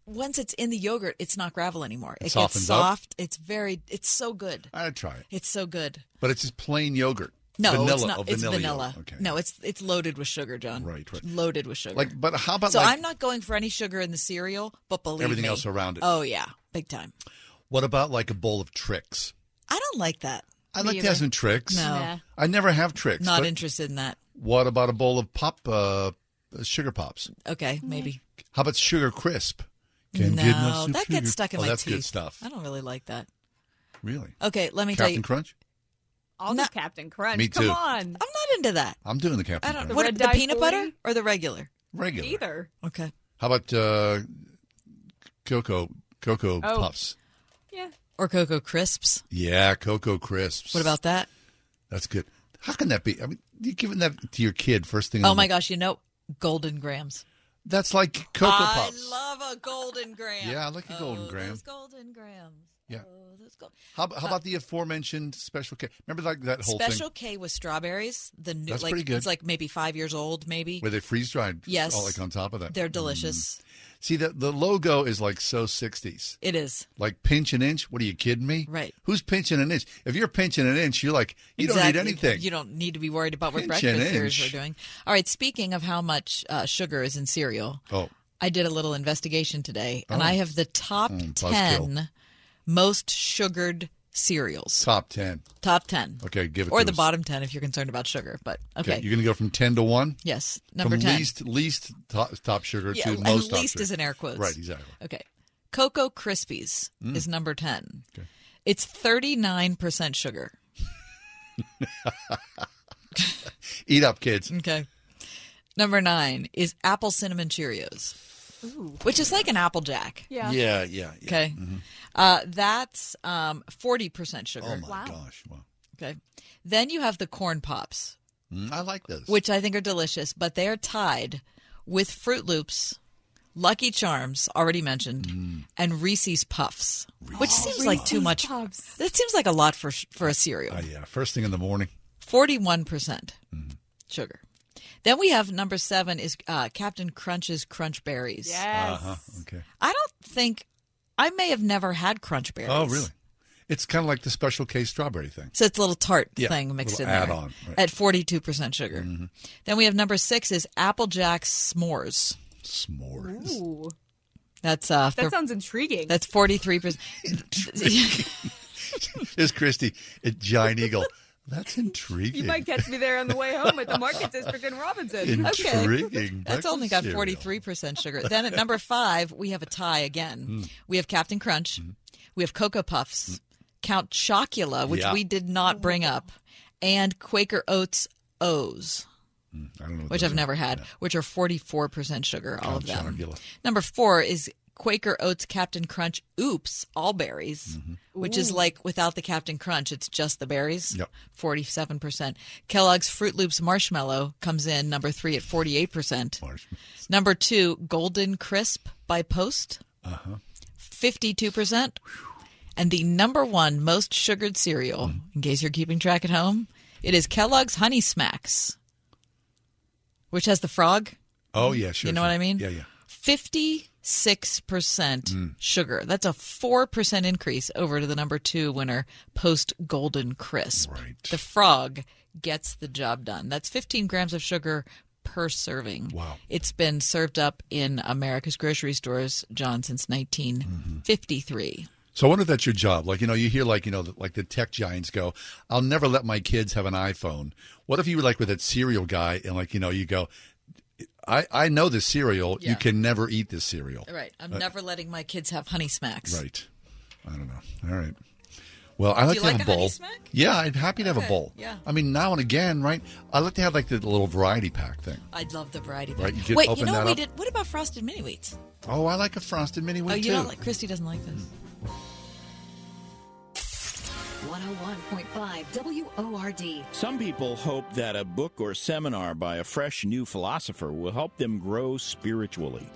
once it's in the yogurt, it's not gravel anymore.
It
It, gets
up?
soft. It's very. It's so good.
I'd try it.
It's so good.
But it's just plain yogurt.
No,
vanilla,
it's not.
oh,
it's
vanilla.
vanilla.
Okay.
No, it's it's loaded with sugar, John.
Right, right.
Loaded with sugar.
Like, but how about
so?
like,
I'm not going for any sugar in the cereal, but believe
Everything
me,
else around it.
Oh yeah, big time.
What about like a bowl of Trix?
I don't like that.
I like to have some Trix.
No. Nah.
I never have Trix.
Not
but
interested in that.
What about a bowl of pop uh, sugar pops?
Okay, maybe.
How about sugar crisp? Can't
no,
enough
that
sugar.
gets stuck in
oh,
my
that's
teeth.
good stuff.
I don't really like that.
Really?
Okay, let me tell
Captain
you.
Crunch?
I'll do Captain Crunch.
Me too.
Come on.
I'm not into that.
I'm doing the Captain
I don't
Crunch.
know. What,
Red
the
dye
peanut butter
40?
or the regular?
Regular.
Either.
Okay.
How about uh, Cocoa Cocoa
Oh.
Puffs?
Yeah.
Or Cocoa Crisps.
Yeah, Cocoa Crisps.
What about that?
That's good. How can that be? I mean, you're giving that to your kid first thing.
Oh my
morning.
gosh, you know, Golden Grahams.
That's like Cocoa
Pops.
I
love a Golden Graham.
Yeah, I like a Golden Graham.
Those Golden Grahams.
Yeah.
Oh, those gold-
How, how about the aforementioned Special K? Remember like that whole
Special
thing
K with strawberries. The new,
That's
like
pretty good.
it's like maybe five years old, maybe.
where they freeze dried?
Yes.
all like on top of that.
They're delicious.
Mm. See the the logo is like so '60s.
It is.
Like pinch an inch. What are you kidding me?
Right.
Who's pinching an inch? If you're pinching an inch, you're like you don't need anything.
You don't need to be worried about what
Pinch an
breakfast cereals are doing. All right. Speaking of how much uh, sugar is in cereal,
Oh,
I did a little investigation today, and
Oh.
I have the top
Mm, buzzkill.
ten most sugared cereals.
top ten.
Top ten.
Okay, give it
or
to
the
us.
bottom ten if you're concerned about sugar. But okay,
You're gonna go from ten to one.
Yes, number
from
10.
least least top, top sugar
yeah,
to
and
most top
least
sugar.
is in air quotes.
Right. Exactly.
Okay, Cocoa Krispies
Mm.
is number ten. Okay. It's thirty nine percent sugar. [LAUGHS]
Eat up, kids.
Okay. Number nine is apple cinnamon Cheerios, which is like an Apple Jack.
Yeah.
Yeah. Yeah. yeah.
Okay. Uh, that's um, 40% sugar.
Oh my gosh! Wow.
Okay. Then you have the corn pops,
Mm, I like those.
which I think are delicious, but they are tied with Froot Loops, Lucky Charms, already mentioned,
Mm.
and Reese's Puffs, which
Oh,
seems like too much.
Puffs.
That seems like a lot for for a cereal.
Oh yeah. First thing in the morning.
41%
Mm-hmm.
sugar. Then we have number seven is uh, Captain Crunch's Crunch Berries.
Yes.
Uh-huh. Okay.
I don't think I may have never had Crunch Berries.
Oh really? It's kind of like the Special K strawberry thing.
So it's a little tart
Yeah,
thing mixed in
little
there.
add-on, right.
At 42% sugar.
Mm-hmm.
Then we have number six is Apple Jack S'mores.
S'mores.
Ooh.
That's uh
That sounds intriguing.
that's 43%.
Here's [LAUGHS] [LAUGHS] Christy at Giant Eagle. That's intriguing.
You might catch me there on the way home at the Market District in Robinson. [LAUGHS]
Okay.
Intriguing.
That's only got
Breakfast
43% sugar. Then at number five, we have a tie again.
Mm.
We have Captain Crunch. We have Cocoa Puffs, Count Chocula, which
Yeah.
we did not bring up, and Quaker Oats O's.
Mm, I don't know.
which I've
are.
never had, which are 44% sugar, all of
Count
them.
Chocula.
Number four is Quaker Oats Captain Crunch Oops, all berries, which is like without the Captain Crunch, it's just the berries.
Yep.
47%. Kellogg's Froot Loops Marshmallow comes in number three at 48%. Number two, Golden Crisp by Post,
Uh-huh.
52%. And the number one most sugared cereal,
Mm.
in case you're keeping track at home, it is Kellogg's Honey Smacks, which has the frog.
Oh yeah, sure.
You know
sure.
what I mean?
Yeah, yeah.
56%
Mm.
sugar. That's a 4% increase over to the number two winner, Post Golden Crisp.
Right.
The frog gets the job done. That's 15 grams of sugar per serving.
Wow.
It's been served up in America's grocery stores, John, since 1953.
So I wonder if that's your job. Like you know, you hear like you know, like the tech giants go, "I'll never let my kids have an iPhone." What if you were like with that cereal guy and like you know, you go, "I I know this cereal.
Yeah.
You can never eat this cereal."
Right. I'm
Uh,
never letting my kids have Honey Smacks.
Right. I don't know. All right. Well, I like to
like
have
a
bowl. Yeah, I'm happy to have a bowl.
yeah.
I mean, now and again, right? I like to have like the little variety pack thing.
I'd love the variety.
Right,
pack.
you could
Wait,
open
you know
that
what we
up.
did? What about frosted mini wheats?
Oh, I like a frosted mini wheat
oh, you
too.
don't like Christy doesn't like this.
101.5 WORD.
Some people hope that a book or seminar by a fresh new philosopher will help them grow spiritually.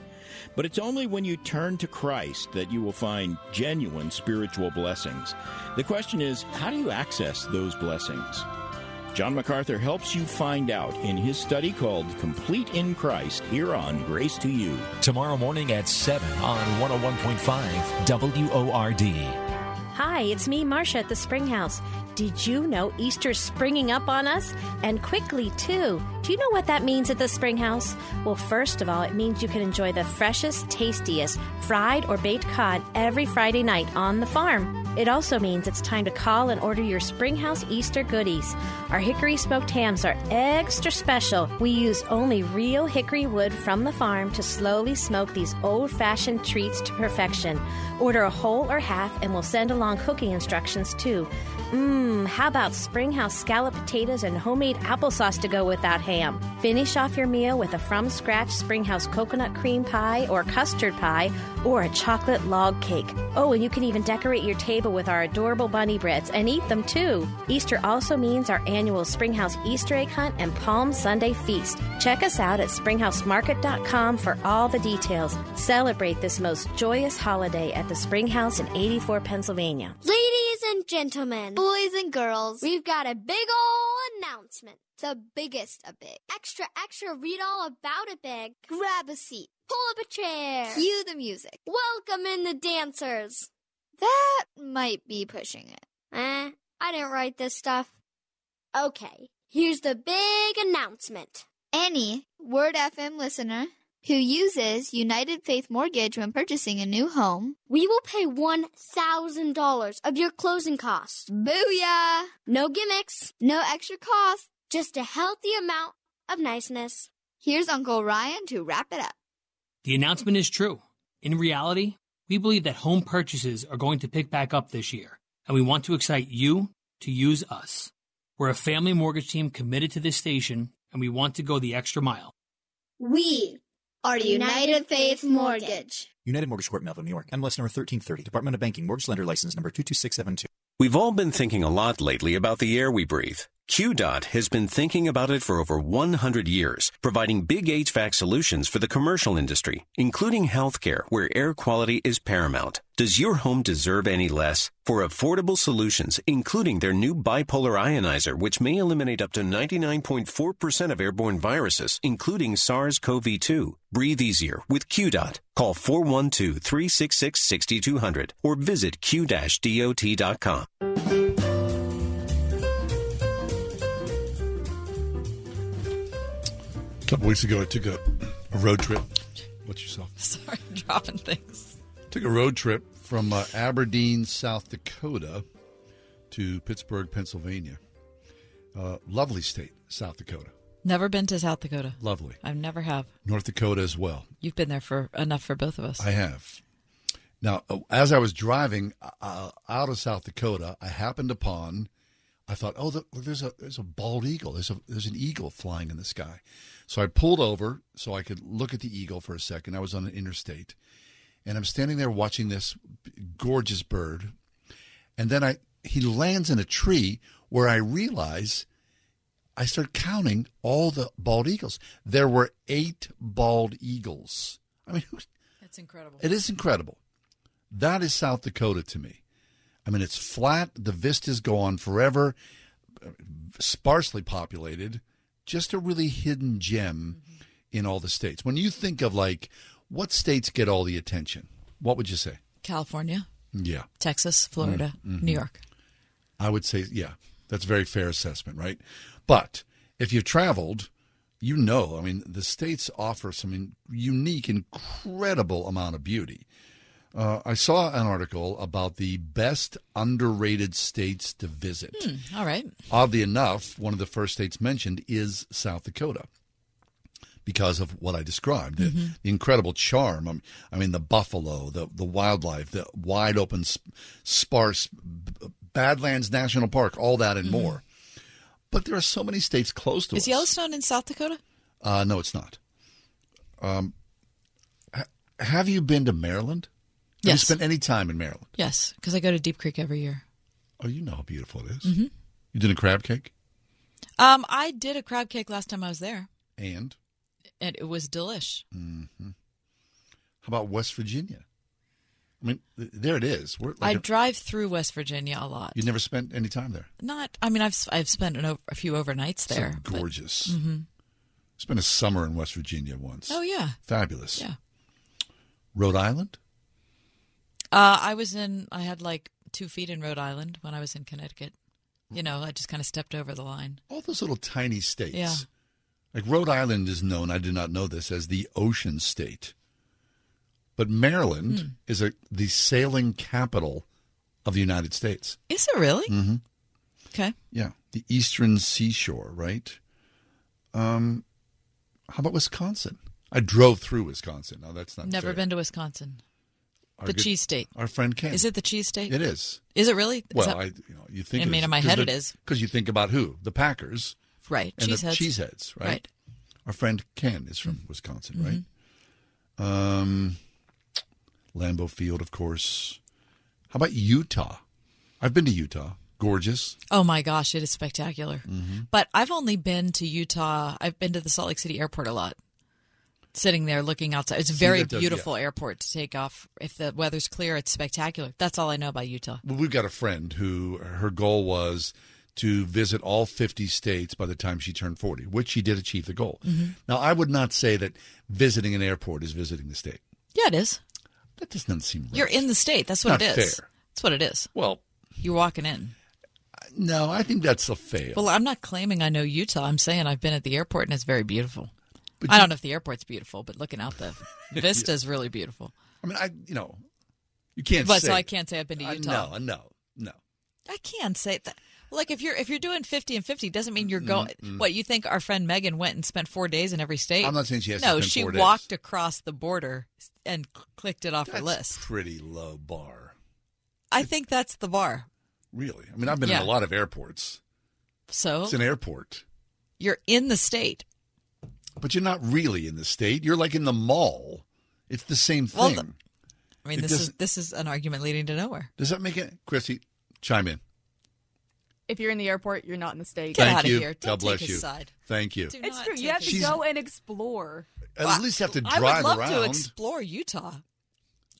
But it's only when you turn to Christ that you will find genuine spiritual blessings. The question is, how do you access those blessings? John MacArthur helps you find out in his study called Complete in Christ here on Grace to You.
Tomorrow morning at 7 on 101.5 WORD.
Hi, it's me, Marcia at the Spring House. Did you know Easter's springing up on us? And quickly, too. Do you know what that means at the Spring House? Well, first of all, it means you can enjoy the freshest, tastiest fried or baked cod every Friday night on the farm. It also means it's time to call and order your Springhouse Easter goodies. Our hickory smoked hams are extra special. We use only real hickory wood from the farm to slowly smoke these old fashioned treats to perfection. Order a whole or half, and we'll send along cooking instructions too. Mmm, how about Springhouse scallop potatoes and homemade applesauce to go with that ham? Finish off your meal with a from scratch Springhouse coconut cream pie or custard pie or a chocolate log cake. Oh, and you can even decorate your table with our adorable bunny breads and eat them too. Easter also means our annual Springhouse Easter egg hunt and Palm Sunday feast. Check us out at springhousemarket.com for all the details. Celebrate this most joyous holiday at the Springhouse in 84 Pennsylvania.
Ladies and gentlemen, boys and girls, we've got a big ol' announcement. The biggest of big. Extra, extra, read all about it big. Grab a seat. Pull up a chair. Cue the music. Welcome in the dancers. That might be pushing it. Eh, I didn't write this stuff. Okay, here's the big announcement.
Any Word FM listener who uses United Faith Mortgage when purchasing a new home,
We will pay $1,000 of your closing costs.
booyah!
No gimmicks,
No extra cost.
just a healthy amount of niceness.
Here's Uncle Ryan to wrap it up.
The announcement is true. In reality, we believe that home purchases are going to pick back up this year, and we want to excite you to use us. We're a family mortgage team committed to this station, and we want to go the extra mile.
We are United Faith Mortgage.
United Mortgage Corp, Melville, New York. MLS number 1330. Department of Banking. Mortgage Lender License number 22672.
We've all been thinking a lot lately about the air we breathe. QDOT has been thinking about it for over 100 years, providing big HVAC solutions for the commercial industry, including healthcare, where air quality is paramount. Does your home deserve any less? For affordable solutions, including their new bipolar ionizer, which may eliminate up to 99.4% of airborne viruses, including SARS-CoV-2. Breathe easier with QDOT. Call 412-366-6200 or visit q-dot.com.
A couple weeks ago, I took a, a road trip. What's yourself? [LAUGHS]
Sorry, I'm dropping things.
Took a road trip from uh, Aberdeen, South Dakota, to Pittsburgh, Pennsylvania. Uh, lovely state, South Dakota.
Never been to South Dakota.
Lovely.
I've never have.
North Dakota as well.
You've been there for enough for both of us.
I have. Now, uh, as I was driving uh, out of South Dakota, I happened upon. I thought, oh, the, look, there's a there's a bald eagle. There's a there's an eagle flying in the sky. So I pulled over so I could look at the eagle for a second. I was on an interstate, and I'm standing there watching this gorgeous bird, and then I he lands in a tree where I realize I start counting all the bald eagles. There were eight bald eagles. I mean,
That's incredible.
it is incredible. That is South Dakota to me. I mean, it's flat. The vistas go on forever, uh, sparsely populated, just a really hidden gem in all the states. When you think of like what states get all the attention, what would you say?
California,
Yeah,
Texas, Florida,
Mhm.
New York.
I would say, yeah, that's a very fair assessment, right? But if you've traveled, you know, I mean, the states offer some unique, incredible amount of beauty. Uh, I saw an article about the best underrated states to visit.
Hmm, all right.
Oddly enough, one of the first states mentioned is South Dakota because of what I described the,
Mhm.
the incredible charm. Um, I mean, the buffalo, the, the wildlife, the wide open, sp- sparse B- Badlands National Park, all that and
Mhm.
more. But there are so many states close to
Is
us.
Yellowstone in South Dakota?
Uh, no, it's not. Um, ha- have you been to Maryland? Have you spent any time in Maryland?
Yes, because I go to Deep Creek every year.
Oh, you know how beautiful it is.
Mhm.
You did a crab cake?
Um, I did a crab cake last time I was there,
And?
and it was delish.
hmm How about West Virginia? I mean, there it is. We're
I
like a-
drive through West Virginia a lot.
you never spent any time there.
Not, I mean, I've I've spent o- a few overnights there.
So
but-
gorgeous.
Mhm.
Spent a summer in West Virginia once.
Oh yeah,
Fabulous.
yeah.
Rhode Island?
Uh, I was in. I had like two feet in Rhode Island when I was in Connecticut. You know, I just kind of stepped over the line.
All those little tiny states.
Yeah.
Like Rhode Island is known, I did not know this, as the ocean state. But Maryland
Hmm.
is a the sailing capital of the United States.
Is it really?
Mm-hmm.
Okay.
Yeah, the eastern seashore, right? Um, how about Wisconsin? I drove through Wisconsin. No, that's not
Never
fair.
been to Wisconsin. The
good-
cheese state.
Our friend Ken.
Is it the cheese state?
It is.
Is it really? Is
Well,
that-
I, you know, you think.
I mean, in my head it is.
because you think about who the Packers,
Right,
And the
cheeseheads.
cheeseheads, right?
Right.
Our friend Ken is from Wisconsin, right?
Mm-hmm.
Um, Lambeau Field, of course. How about Utah? I've been to Utah. Gorgeous.
Oh my gosh, it is spectacular.
Mm-hmm.
But I've only been to Utah. I've been to the Salt Lake City airport a lot. Sitting there looking outside. It's a very
does-
beautiful
yeah.
airport to take off. If the weather's clear, it's spectacular. That's all I know about Utah.
Well, we've got a friend who her goal was to visit all 50 states by the time she turned 40, which she did achieve the goal.
Mhm.
Now, I would not say that visiting an airport is visiting the state.
Yeah, it is.
That just doesn't seem right.
You're in the state. That's what
Not
it is.
fair.
That's what it is.
Well,
you're walking in.
No, I think that's a fail.
Well, I'm not claiming I know Utah. I'm saying I've been at the airport and it's very beautiful.
But
I
you-
don't know if the airport's beautiful, but looking out the [LAUGHS] vista is really beautiful.
I mean, I you know, you can't
But
say.
so I can't say I've been to Utah.
no, no, no.
I can say that. Like if you're if you're doing fifty and fifty, doesn't mean you're going.
Mm-mm.
What you think? Our friend Megan went and spent four days in every state.
I'm not saying she has to
No, she
four days.
walked across the border and clicked it off her list.
pretty low bar.
I think that's the bar.
Really? I mean, I've been
Yeah.
in a lot of airports.
So
It's an airport,
you're in the state.
But you're not really in the state. You're like in the mall. It's the same
Well,
thing.
the- I mean,
It
this is this is an argument leading to nowhere.
Does that make it? Chrissy, chime in.
If you're in the airport, you're not in the state.
Get Thank you. God bless you. Thank you.
It's true. You have to
She's-
go and explore.
At least have to drive around.
I would love
around.
to explore Utah.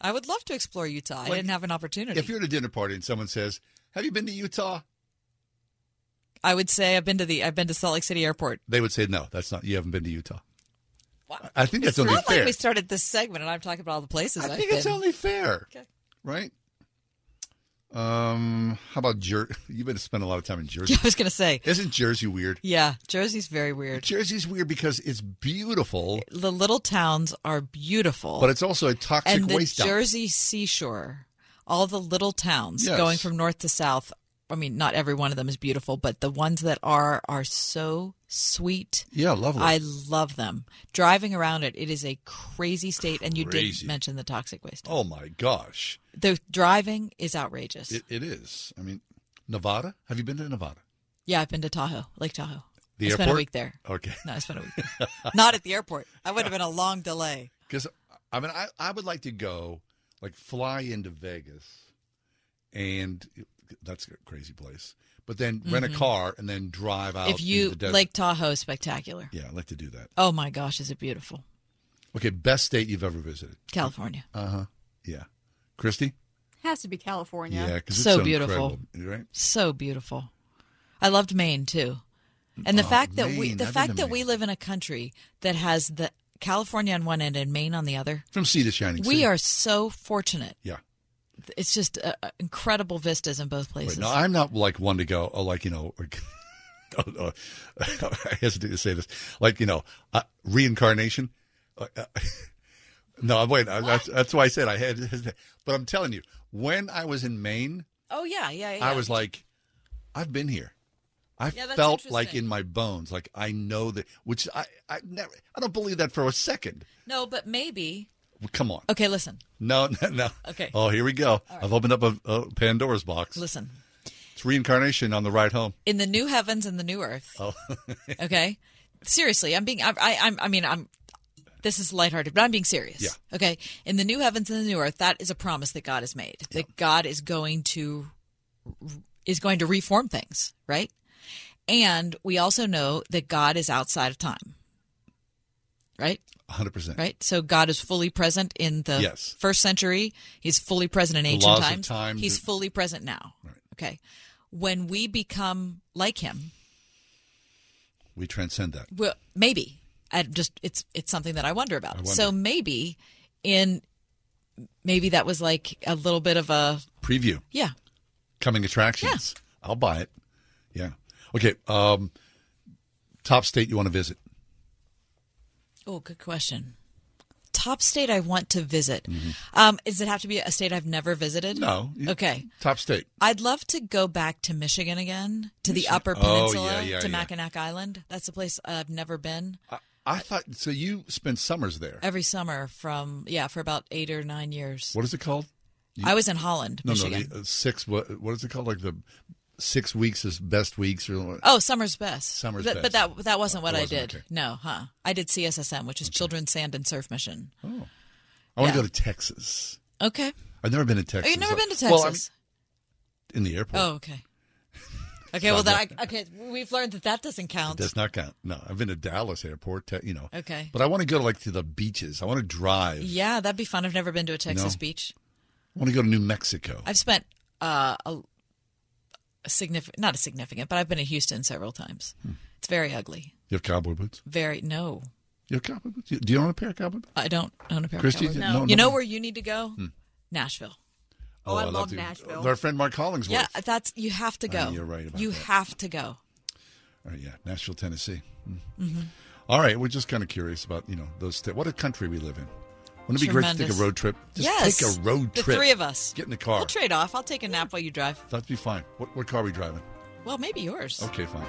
I would love to explore Utah. I didn't have an opportunity.
If you're at a dinner party and someone says, "Have you been to Utah?"
I would say I've been to the I've been to Salt Lake City Airport.
They would say, "No, that's not. You haven't been to Utah." I think that's
it's
only
not
fair.
like we started this segment and I'm talking about all the places
I
have
think
been.
it's only fair,
Okay.
right? Um, how about Jersey? You've been to spend a lot of time in Jersey. [LAUGHS]
I was going to say,
isn't Jersey weird?
Yeah, Jersey's very weird.
Jersey's weird because it's beautiful,
The little towns are beautiful,
but it's also a toxic
and the
waste dump.
Jersey seashore, all the little towns
Yes.
going from north to south. I mean, not every one of them is beautiful, but the ones that are are so sweet.
Yeah, lovely.
I love them. Driving around it, it is a crazy state, and you did
Crazy.
mention the toxic waste.
Oh my gosh,
The driving is outrageous.
it, it is. I mean, Nevada. Have you been to Nevada?
yeah, I've been to Tahoe, Lake Tahoe.
The
I spent a
airport?
week there.
Okay.
No, I spent a week [LAUGHS] there. Not at the airport. I would have been a long delay.
Because I mean, I, I would like to go, like, fly into Vegas, and that's a crazy place. But then rent a
Mhm.
car and then drive out.
if you
into the.
Lake Tahoe is spectacular.
yeah, I'd like to do that.
Oh my gosh, is it beautiful?
Okay, best state you've ever visited?
California.
Uh huh. Yeah, Christy.
Has to be California.
Yeah, because it's
so
so,
beautiful.
right?
So beautiful. I loved Maine too. And the
Oh,
fact that we the
I've
fact
to
that we live in a country that has the California on one end and Maine on the other.
From sea to shining sea.
We
sea.
are so fortunate.
Yeah.
It's just uh, uh, incredible vistas in both places.
Wait, no, I'm not like one to go. Oh, like you know, [LAUGHS] I hesitate to say this. Like you know, uh, reincarnation. Uh, uh, [LAUGHS] no, wait. That's, that's why I said I had. But I'm telling you, when I was in Maine,
oh yeah, yeah, yeah.
I was like, I've been here. I
Yeah,
felt like in my bones, like I know that. Which I, I never. I don't believe that for a second.
No, but maybe.
Come on.
Okay, listen.
No, [LAUGHS] no, no.
Okay.
Oh, here we go. I've opened up a, a Pandora's box.
Listen.
It's reincarnation on the ride home.
In the new heavens and the new earth.
Oh. [LAUGHS]
Okay. Seriously, I'm being. I, I, I'm. I mean, I'm. This is lighthearted, but I'm being serious.
Yeah.
Okay. In the new heavens and the new earth, that is a promise that God has made. That God is going to is going to reform things, right? And we also know that God is outside of time. Right?
100%.
Right? So God is fully present in the
Yes.
first century. He's fully present in ancient times.
time,
He's
the-
fully present now. Okay. When we become like him,
We transcend that.
well, maybe. I just it's it's something that I wonder about.
wonder.
So maybe in maybe that was like a little bit of a
Preview.
yeah.
Coming attractions. Yeah. I'll buy it. Yeah. Okay. Um, top state you want to visit?
Oh, good question. top state I want to visit. Um, does it have to be a state I've never visited?
Mm-hmm. No.
Okay.
Top state.
I'd love to go back to Michigan again, to the
Michigan.
Upper
Oh,
Peninsula,
yeah, yeah,
to
yeah.
Mackinac Island. That's a place I've never been.
I, I thought so. You spend summers there.
Every summer from yeah for about eight or nine years.
What is it called? You-
I was in Holland,
No,
Michigan.
no. The, uh, six. What? What is it called? Like the six weeks is best weeks or?
Oh, summer's best.
Summer's
but,
best.
But that that wasn't what I
wasn't,
did.
okay.
No, huh? I did CSSM, which is Children's Sand and Surf Mission.
Oh, I want
Yeah.
to go to Texas.
Okay.
I've never been to Texas.
Oh, you've never been to
Well,
Texas?
in the airport.
oh, okay. Okay, well that I, okay, we've learned that that doesn't count.
Does not count. No, I've been to Dallas airport. Te- you know.
Okay.
But I want to go like to the beaches. I want to drive.
Yeah, that'd be fun. I've never been to a Texas
know?
beach.
I want to go to New Mexico.
I've spent uh, a, a significant, not a significant, but I've been in Houston several times.
Hmm.
It's very ugly.
You have cowboy boots.
Very no,
You have cowboy boots. Do you own a pair of cowboy boots?
I don't own a pair
Christy,
of cowboy
no,
boots.
no,
You
no.
know where you need to go?
Hmm.
Nashville.
Oh, I
love
love
to-
Nashville.
Our friend Mark Hollingsworth.
Yeah, that's you have to go.
Uh, you're right about
you
that.
have to go.
All right, yeah, Nashville, Tennessee. Mm.
Mhm.
All right, we're just kind of curious about you know those. Sta- what a country we live in. Wouldn't it be great to take a road trip? Just
yes,
take a road
the
trip.
three of us.
Get in the car.
We'll trade off. I'll take a nap while you drive.
That'd be fine. What, what car are we driving?
Well, maybe yours.
Okay, fine.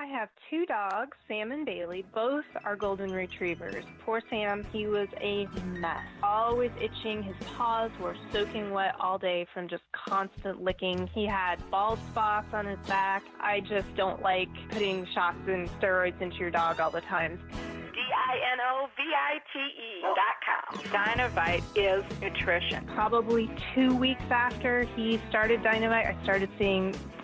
I have two dogs, Sam and Bailey. Both are golden retrievers. Poor Sam, he was a mess. Always itching. His paws were soaking wet all day from just constant licking. He had bald spots on his back. I just don't like putting shots and steroids into your dog all the time. D-I-N-O-V-I-T-E dot com. Dinovite is nutrition. Probably two weeks after he started Dinovite, I started seeing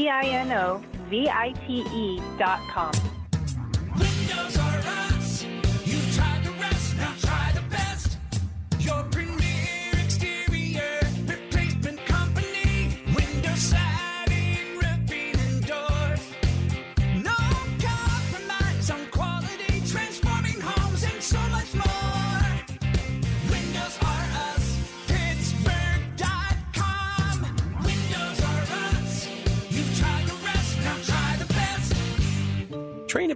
D-I-N-O-V-I-T-E E dot com.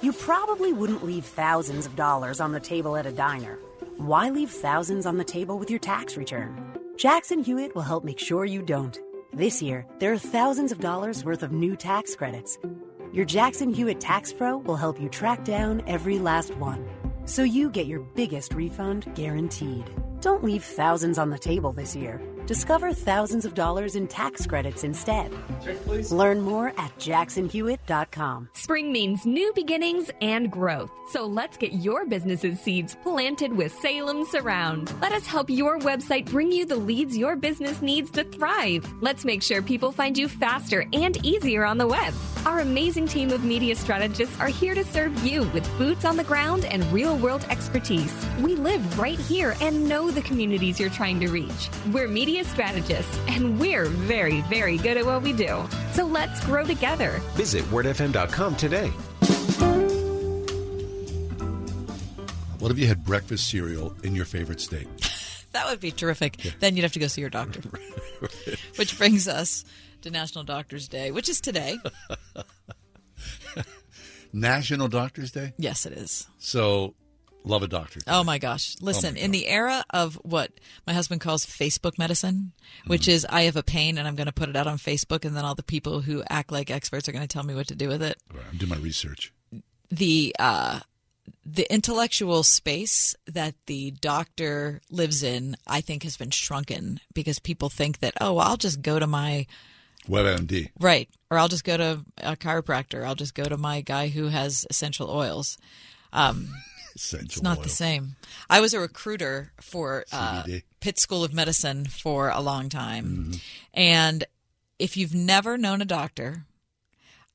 You probably wouldn't leave thousands of dollars on the table at a diner. Why leave thousands on the table with your tax return? Jackson Hewitt will help make sure you don't. This year, there are thousands of dollars worth of new tax credits. Your Jackson Hewitt Tax Pro will help you track down every last one. So you get your biggest refund guaranteed. Don't leave thousands on the table this year. Discover thousands of dollars in tax credits instead. Learn more at jacksonhewitt.com.
Spring means new beginnings and growth. So let's get your business's seeds planted with Salem Surround. Let us help your website bring you the leads your business needs to thrive. Let's make sure people find you faster and easier on the web. Our amazing team of media strategists are here to serve you with boots on the ground and real world expertise. We live right here and know the communities you're trying to reach. We're media strategists and we're very, very good at what we do. So let's grow together.
Visit wordfm.com today.
What if you had breakfast cereal in your favorite state? [LAUGHS]
That would be terrific. Then you'd have to go see your doctor. [LAUGHS] which brings us to National Doctors Day, which is today. [LAUGHS]
National Doctors Day?
Yes, it is.
So, love a doctor.
Oh my gosh. Listen, in the era of what my husband calls Facebook medicine, which
Mm-hmm.
is I have a pain and I'm going to put it out on Facebook and then all the people who act like experts are going to tell me what to do with it.
I'm doing my research.
The uh the intellectual space that the doctor lives in, I think, has been shrunken because people think that, oh, I'll just go to my
WebMD.
Right. Or I'll just go to a chiropractor. I'll just go to my guy who has essential oils. Um,
essential
it's not
oil.
the same. I was a recruiter for uh, Pitt School of Medicine for a long time.
Mm-hmm.
And if you've never known a doctor,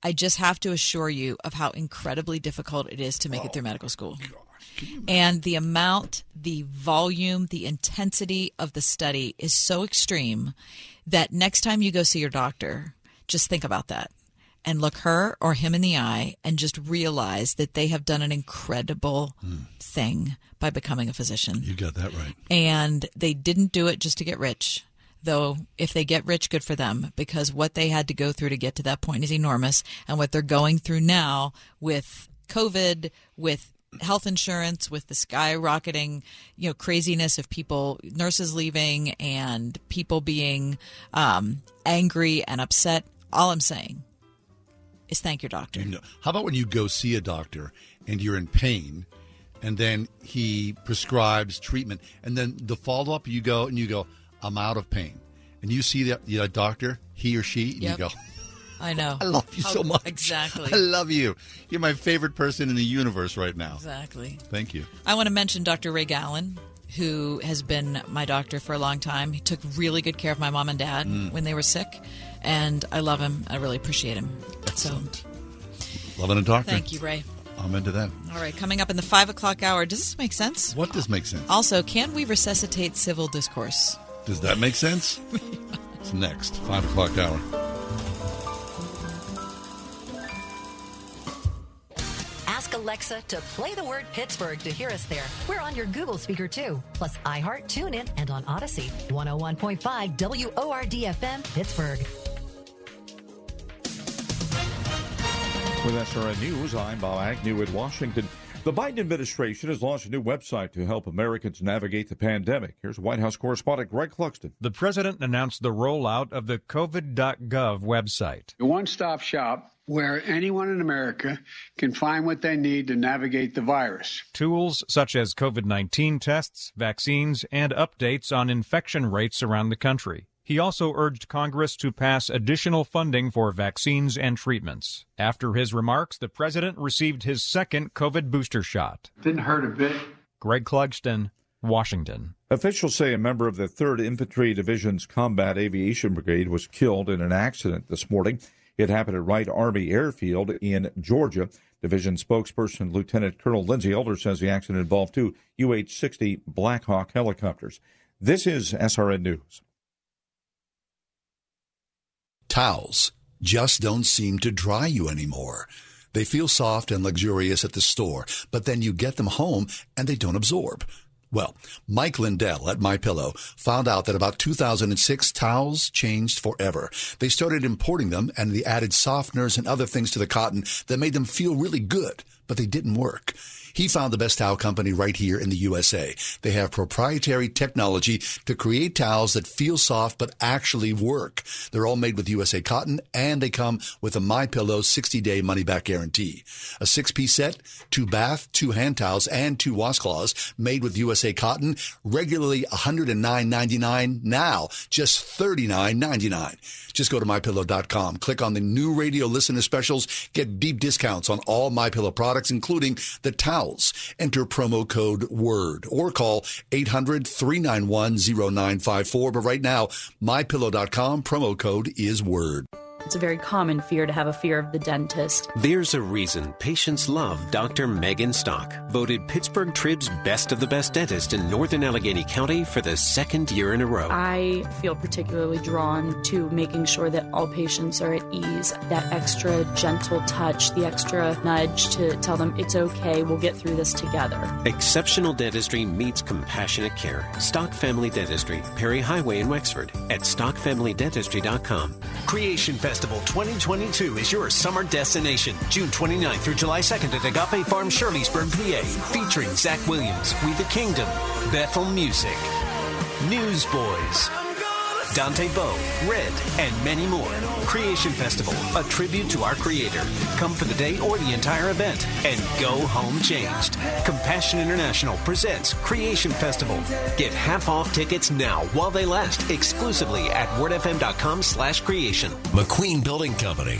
I just have to assure you of how incredibly difficult it is to make it through medical school. And the amount, the volume, the intensity of the study is so extreme that next time you go see your doctor, just think about that and look her or him in the eye and just realize that they have done an incredible thing by becoming a physician.
You got that right.
And they didn't do it just to get rich. Though, if they get rich, good for them, because what they had to go through to get to that point is enormous. And what they're going through now with COVID, with health insurance, with the skyrocketing, you know, craziness of people, nurses leaving, and people being um, angry and upset. All I'm saying is thank your doctor.
How about when you go see a doctor and you're in pain, and then he prescribes treatment, and then the follow up, you go and you go, I'm out of pain, and you see the, the doctor, he or she, and
Yep.
you go,
I know. [LAUGHS]
I love you so
Oh,
much.
Exactly.
I love you. You're my favorite person in the universe right now.
Exactly.
Thank you.
I want to mention Dr. Ray Gallen, who has been my doctor for a long time. He took really good care of my mom and dad
Mm.
when they were sick, and I love him. I really appreciate him. So,
Loving a doctor.
thank you, Ray.
I'm into that.
All right, coming up in the five o'clock hour. Does this make sense?
What does make sense?
Also, can we resuscitate civil discourse?
Does that make sense? [LAUGHS] it's next, five o'clock hour.
Ask Alexa to play the word Pittsburgh to hear us there. We're on your Google speaker too, plus iHeart, TuneIn, and on Odyssey. 101.5 WORD FM, Pittsburgh.
With SRN News, I'm Bob Agnew in Washington. The Biden administration has launched a new website to help Americans navigate the pandemic. Here's White House correspondent Greg Clugston.
The president announced the rollout of the COVID.gov website.
A one stop shop where anyone in America can find what they need to navigate the virus.
Tools such as COVID 19 tests, vaccines, and updates on infection rates around the country. He also urged Congress to pass additional funding for vaccines and treatments. After his remarks, the president received his second COVID booster shot.
Didn't hurt a bit.
Greg Clugston, Washington.
Officials say a member of the 3rd Infantry Division's Combat Aviation Brigade was killed in an accident this morning. It happened at Wright Army Airfield in Georgia. Division spokesperson Lieutenant Colonel Lindsay Elder says the accident involved two UH 60 Black Hawk helicopters. This is SRN News.
Towels just don't seem to dry you anymore. They feel soft and luxurious at the store, but then you get them home and they don't absorb. Well, Mike Lindell at My Pillow found out that about 2006 towels changed forever. They started importing them and they added softeners and other things to the cotton that made them feel really good, but they didn't work. He found the best towel company right here in the USA. They have proprietary technology to create towels that feel soft but actually work. They're all made with USA cotton and they come with a My Pillow 60-day money-back guarantee. A six-piece set, two bath, two hand towels, and two washcloths made with USA cotton, regularly $109.99, now just $39.99. Just go to mypillow.com, click on the new radio listener specials, get deep discounts on all MyPillow products, including the Enter promo code WORD or call 800-391-0954. But right now, mypillow.com, promo code is WORD.
It's a very common fear to have a fear of the dentist.
There's a reason patients love Dr. Megan Stock, voted Pittsburgh Trib's best of the best dentist in Northern Allegheny County for the second year in a row.
I feel particularly drawn to making sure that all patients are at ease. That extra gentle touch, the extra nudge to tell them it's okay, we'll get through this together.
Exceptional dentistry meets compassionate care. Stock Family Dentistry, Perry Highway in Wexford, at stockfamilydentistry.com.
Creation Festival 2022 is your summer destination. June 29th through July 2nd at Agape Farm, Shirleysburg, PA. Featuring Zach Williams, We the Kingdom, Bethel Music, Newsboys,
Dante Bowe, Red, and many more. Creation Festival, a tribute to our creator. Come for the day or the entire event and go home changed. Compassion International presents Creation Festival. Get half off tickets now while they last exclusively at wordfm.com slash creation.
McQueen Building Company.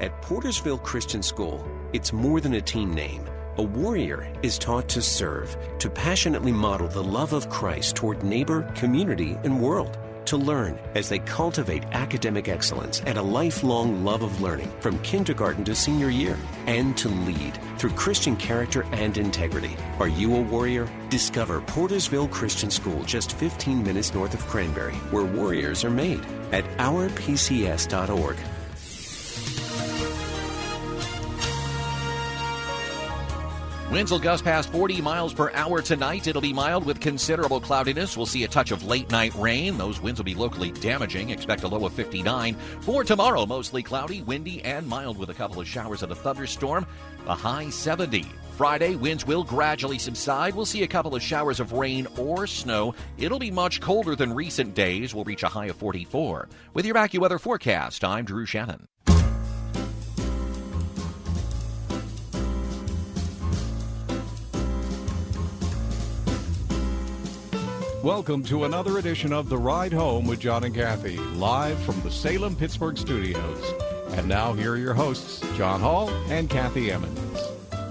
At Portersville Christian School, it's more than a team name. A warrior is taught to serve, to passionately model the love of Christ toward neighbor, community, and world. To learn as they cultivate academic excellence and a lifelong love of learning from kindergarten to senior year. And to lead through Christian character and integrity. Are you a warrior? Discover Portersville Christian School just 15 minutes north of Cranberry, where warriors are made at ourpcs.org.
Winds will gust past 40 miles per hour tonight. It'll be mild with considerable cloudiness. We'll see a touch of late night rain. Those winds will be locally damaging. Expect a low of 59. For tomorrow, mostly cloudy, windy, and mild with a couple of showers and a thunderstorm. A high 70. Friday, winds will gradually subside. We'll see a couple of showers of rain or snow. It'll be much colder than recent days. We'll reach a high of 44. With your AccuWeather forecast, I'm Drew Shannon.
Welcome to another edition of The Ride Home with John and Kathy, live from the Salem Pittsburgh studios. And now, here are your hosts, John Hall and Kathy Emmons.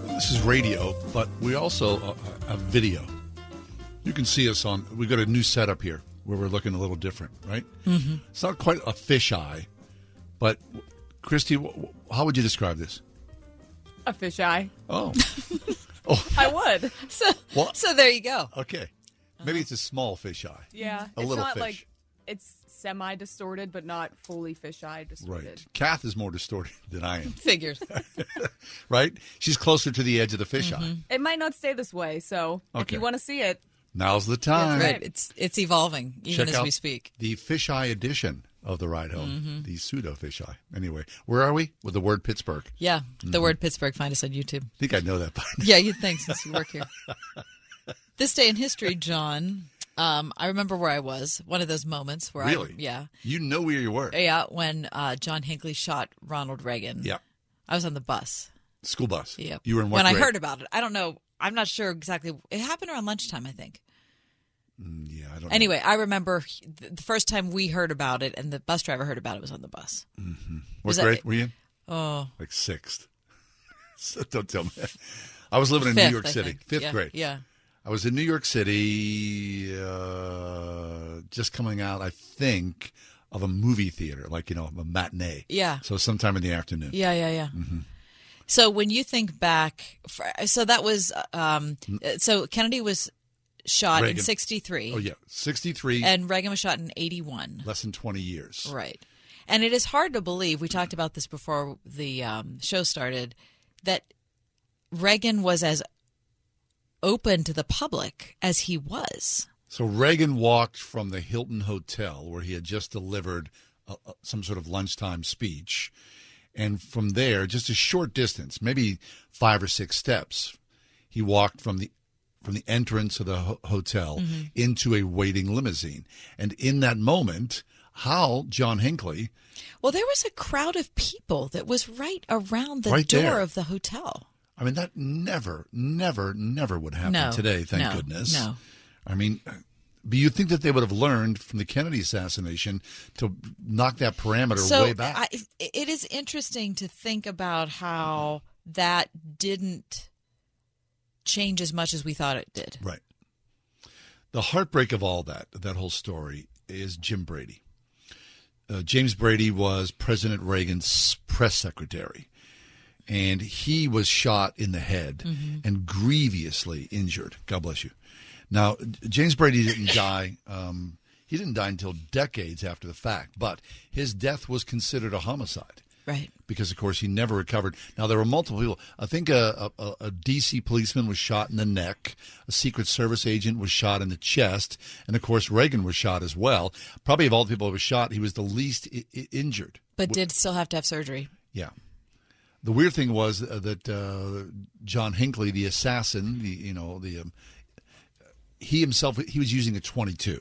This is radio, but we also uh, have video. You can see us on. We've got a new setup here where we're looking a little different, right?
Mhm.
It's not quite a fisheye, but Christy, wh- wh- how would you describe this?
A fisheye. [LAUGHS]
Oh,
I would.
So,
Well-
so there you go.
okay. Maybe it's a small fisheye.
Yeah,
a
it's
little
not
fish.
like it's semi distorted, but not fully fisheye distorted.
Right. Kath is more distorted [LAUGHS] than I am. [LAUGHS]
Figures. [LAUGHS]
right? She's closer to the edge of the fisheye.
It might not stay this way, so if
Okay.
you want to see it,
Now's the time.
Right. It's it's evolving even
Check
as
out
we speak.
The fisheye edition of the ride home,
Mhm.
the pseudo fisheye. Anyway, where are we with the word Pittsburgh?
Yeah, the
Mhm.
word Pittsburgh. Find us on YouTube.
I think I know that by now.
Yeah, you'd think since you work here. This day in history, John. Um, I remember where I was. One of those moments where
Really?
I yeah
You know where you were.
yeah when uh, John Hinckley shot Ronald Reagan.
Yeah,
I was on the bus.
School bus.
Yep.
You were in what
when I heard about it. I don't know. I'm not sure exactly. It happened around lunchtime, I think.
Yeah, I don't
Anyway, I remember th- the first time we heard about it, and the bus driver heard about it was on the bus.
Mm-hmm. What
Was that-
grade were you in?
Oh,
Like sixth. [LAUGHS] So don't tell me. [LAUGHS] I was living in
Fifth,
New York
I
City,
think.
fifth
Yeah,
grade.
yeah.
I was in New York City, uh, just coming out, I think, of a movie theater, like you know, a matinee.
Yeah.
So sometime in the afternoon.
Yeah, yeah, yeah.
Mhm.
So when you think back, so that was um, uh, so Kennedy was shot in '63.
Oh yeah, sixty-three.
and Reagan was shot in '81.
less than twenty years.
Right. And it is hard to believe, we talked about this before the um, show started, that Reagan was as open to the public as he was.
So Reagan walked from the Hilton Hotel where he had just delivered a, a- some sort of lunchtime speech. And from there, just a short distance, maybe five or six steps, he walked from the from the entrance of the ho- hotel
Mhm.
into a waiting limousine. And in that moment, how John Hinckley,
Well, there was a crowd of people that was right around the
Right
door
there.
of the hotel.
I mean, that never, never, never would happen
No,
today, thank
no,
goodness.
no.
I mean, but you think that they would have learned from the Kennedy assassination to knock that parameter
so
way back?
I, it is interesting to think about how that didn't change as much as we thought it did.
Right. The heartbreak of all that, that whole story, is Jim Brady. Uh, James Brady was President Reagan's press secretary, and he was shot in the head
Mhm.
and grievously injured. God bless you. Now, James Brady didn't [LAUGHS] die. Um, He didn't die until decades after the fact, but his death was considered a homicide.
Right.
Because, of course, he never recovered. Now, there were multiple people. I think a, a, a D.C. policeman was shot in the neck. A Secret Service agent was shot in the chest. And, of course, Reagan was shot as well. Probably of all the people who was shot, he was the least I- injured.
But did still have to have surgery.
Yeah. The weird thing was uh, that uh, John Hinckley, the assassin, the you know the um, he himself he was using a 22,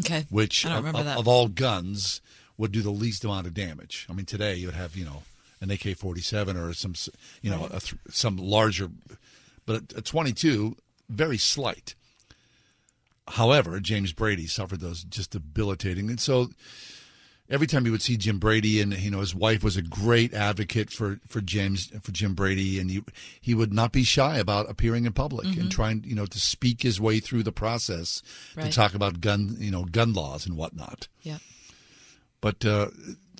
Okay.
which
I don't
of,
that.
of all guns would do the least amount of damage. I mean, today you would have you know an AK-47 or some you know
Right.
a th- some larger, but a, a 22 very slight. However, James Brady suffered those just debilitating, and so every time you would see Jim Brady, and you know his wife was a great advocate for for James for Jim Brady, and he he would not be shy about appearing in public
Mhm.
and trying you know to speak his way through the process
Right.
to talk about gun you know gun laws and whatnot.
Yep.
But uh,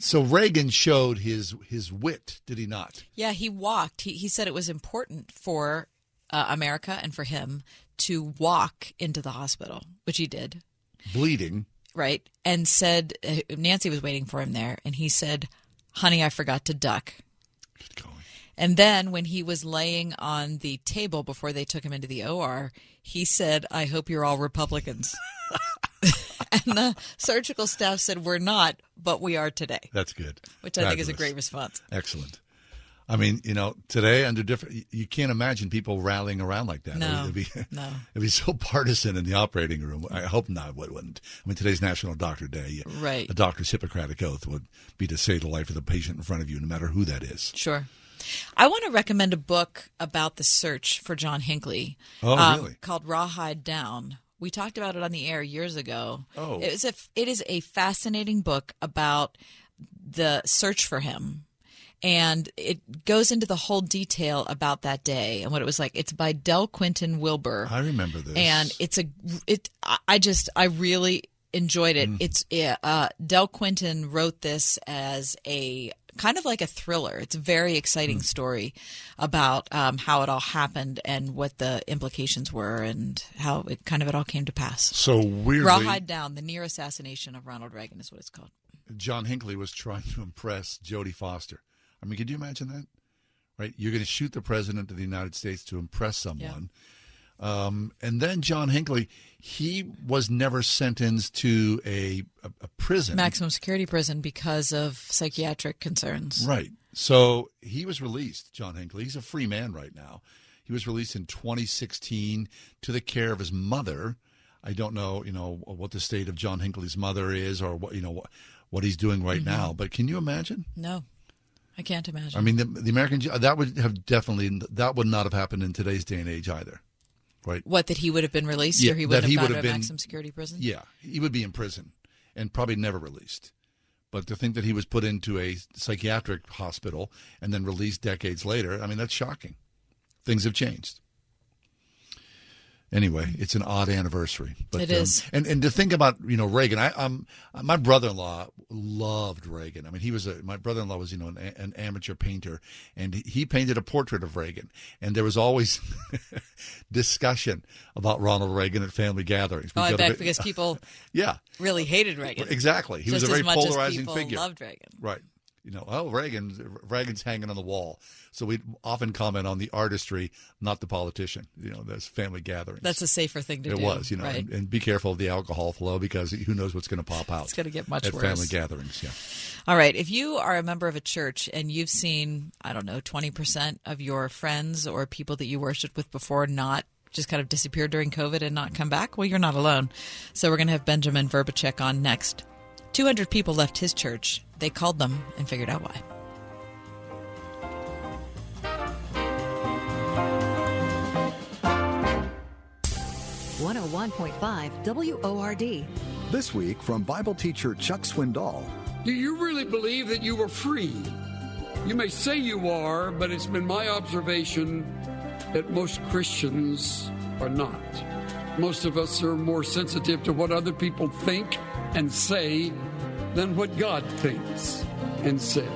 so Reagan showed his his wit, did he not?
Yeah, he walked. He, he said it was important for uh, America and for him to walk into the hospital, which he did,
Bleeding.
Right? And said, uh, Nancy was waiting for him there, and he said, Honey, I forgot to duck. And then when he was laying on the table before they took him into the OR, he said, I hope you're all Republicans. [LAUGHS] and the surgical staff said, We're not, but we are today,
That's good.
which I think is a great response.
Excellent. I mean, you know, today under different, you can't imagine people rallying around like that.
No,
it'd be, [LAUGHS]
no.
it'd be so [LAUGHS] partisan in the operating room. I hope not. Wouldn't. I mean, today's National Doctor Day.
Right.
A doctor's Hippocratic oath would be to save the life of the patient in front of you, no matter who that is.
Sure. I want to recommend a book about the search for John Hinckley.
Oh,
um,
really?
Called Rawhide Down. We talked about it on the air years ago.
Oh.
It is a it is a fascinating book about the search for him. And it goes into the whole detail about that day and what it was like. It's by Del Quentin Wilber.
I remember this.
And it's a it I- just I really enjoyed it. It's uh Del Quentin wrote this as a kind of like a thriller. It's a very exciting story about um, how it all happened and what the implications were and how it kind of it all came to pass.
So weirdly,
Rawhide Down, the near assassination of Ronald Reagan is what it's called.
John Hinckley was trying to impress Jodie Foster. I mean, could you imagine that? Right? You're going to shoot the president of the United States to impress someone. Um, and then John Hinckley, he was never sentenced to a, a, a prison.
Maximum security prison because of psychiatric concerns.
Right. So he was released, John Hinckley. He's a free man right now. He was released in 2016 to the care of his mother. I don't know, you know, what the state of John Hinckley's mother is or what, you know, what, what he's doing right
Mhm.
now. But can you imagine?
No, I can't imagine.
I mean, the, the American that would have definitely that would not have happened in today's day and age either, right?
what that he would have been released
Yeah,
or he would have
he
gone to a
been-
maximum security prison.
Yeah, he would be in prison and probably never released. But to think that he was put into a psychiatric hospital and then released decades later, I mean, that's shocking. Things have changed. Anyway, it's an odd anniversary. But,
It
um, and and to think about you know Reagan, I um my brother-in-law loved Reagan. I mean, he was a my brother-in-law was you know an, an amateur painter, and he- painted a portrait of Reagan, and there was always [LAUGHS] discussion about Ronald Reagan at family gatherings.
Oh, I bet
big-
because [LAUGHS] people
yeah
really hated Reagan.
Exactly. He was a very
as much as
polarizing
people
figure.
Loved Reagan.
Right. You know, oh, Reagan's Reagan's hanging on the wall. So we often comment on the artistry, not the politician. You know, there's family gatherings.
That's a safer thing to
it
do.
It was, you know,
right?
and, and be careful of the alcohol flow because who knows what's going to pop out.
It's gonna get much
at
worse.
family gatherings. Yeah.
All right. If you are a member of a church and you've seen, I don't know, 20% of your friends or people that you worshiped with before not just kind of disappear during COVID and not come back, well, you're not alone. So we're going to have Benjamin Vrbicek on next. 200 people left his church. They called them and figured out why.
101.5 WORD.
This week from Bible teacher Chuck Swindoll.
Do you really believe that you were free? You may say you are, but it's been my observation that most Christians are not. Most of us are more sensitive to what other people think and say than what God thinks and says.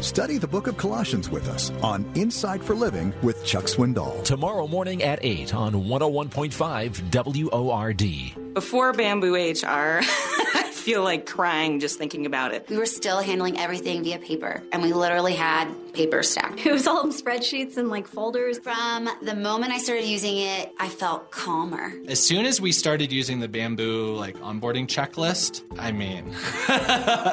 Study the book of Colossians with us on Insight for Living with Chuck Swindoll.
Tomorrow morning at 8 on 101.5 WORD.
Before Bamboo HR, [LAUGHS] I feel like crying just thinking about it.
We were still handling everything via paper, and we literally had paper stacked.
It was all in spreadsheets and like folders.
From the moment I started using it, I felt calmer.
As soon as we started using the Bamboo like onboarding checklist, I mean, [LAUGHS]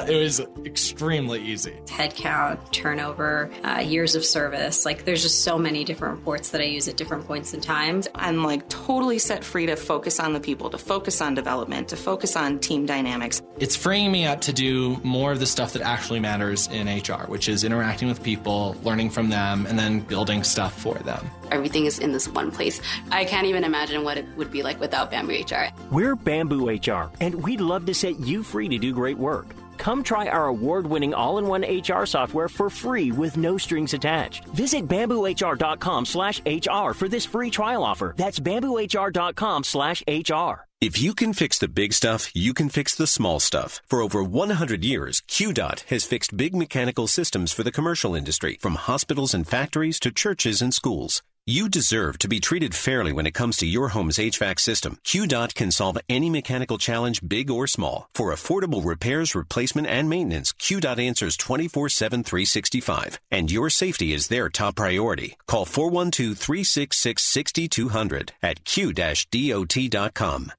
it was extremely easy.
Headcount, turnover, uh, years of service. Like there's just so many different reports that I use at different points in time.
I'm like totally set free to focus on the people, to focus on development, to focus on team dynamics.
It's freeing me up to do more of the stuff that actually matters in HR, which is interacting with people, learning from them, and then building stuff for them.
Everything is in this one place. I can't even imagine what it would be like without Bamboo HR.
We're Bamboo HR, and we'd love to set you free to do great work. Come try our award winning all in one HR software for free with no strings attached. Visit bamboohr.com slash HR for this free trial offer. That's bamboohr.com slash HR.
If you can fix the big stuff, you can fix the small stuff. For over 100 years, QDOT has fixed big mechanical systems for the commercial industry, from hospitals and factories to churches and schools. You deserve to be treated fairly when it comes to your home's HVAC system. QDOT can solve any mechanical challenge, big or small. For affordable repairs, replacement, and maintenance, QDOT answers 24-7, 365. And your safety is their top priority. Call 412-366-6200 at q-dot.com.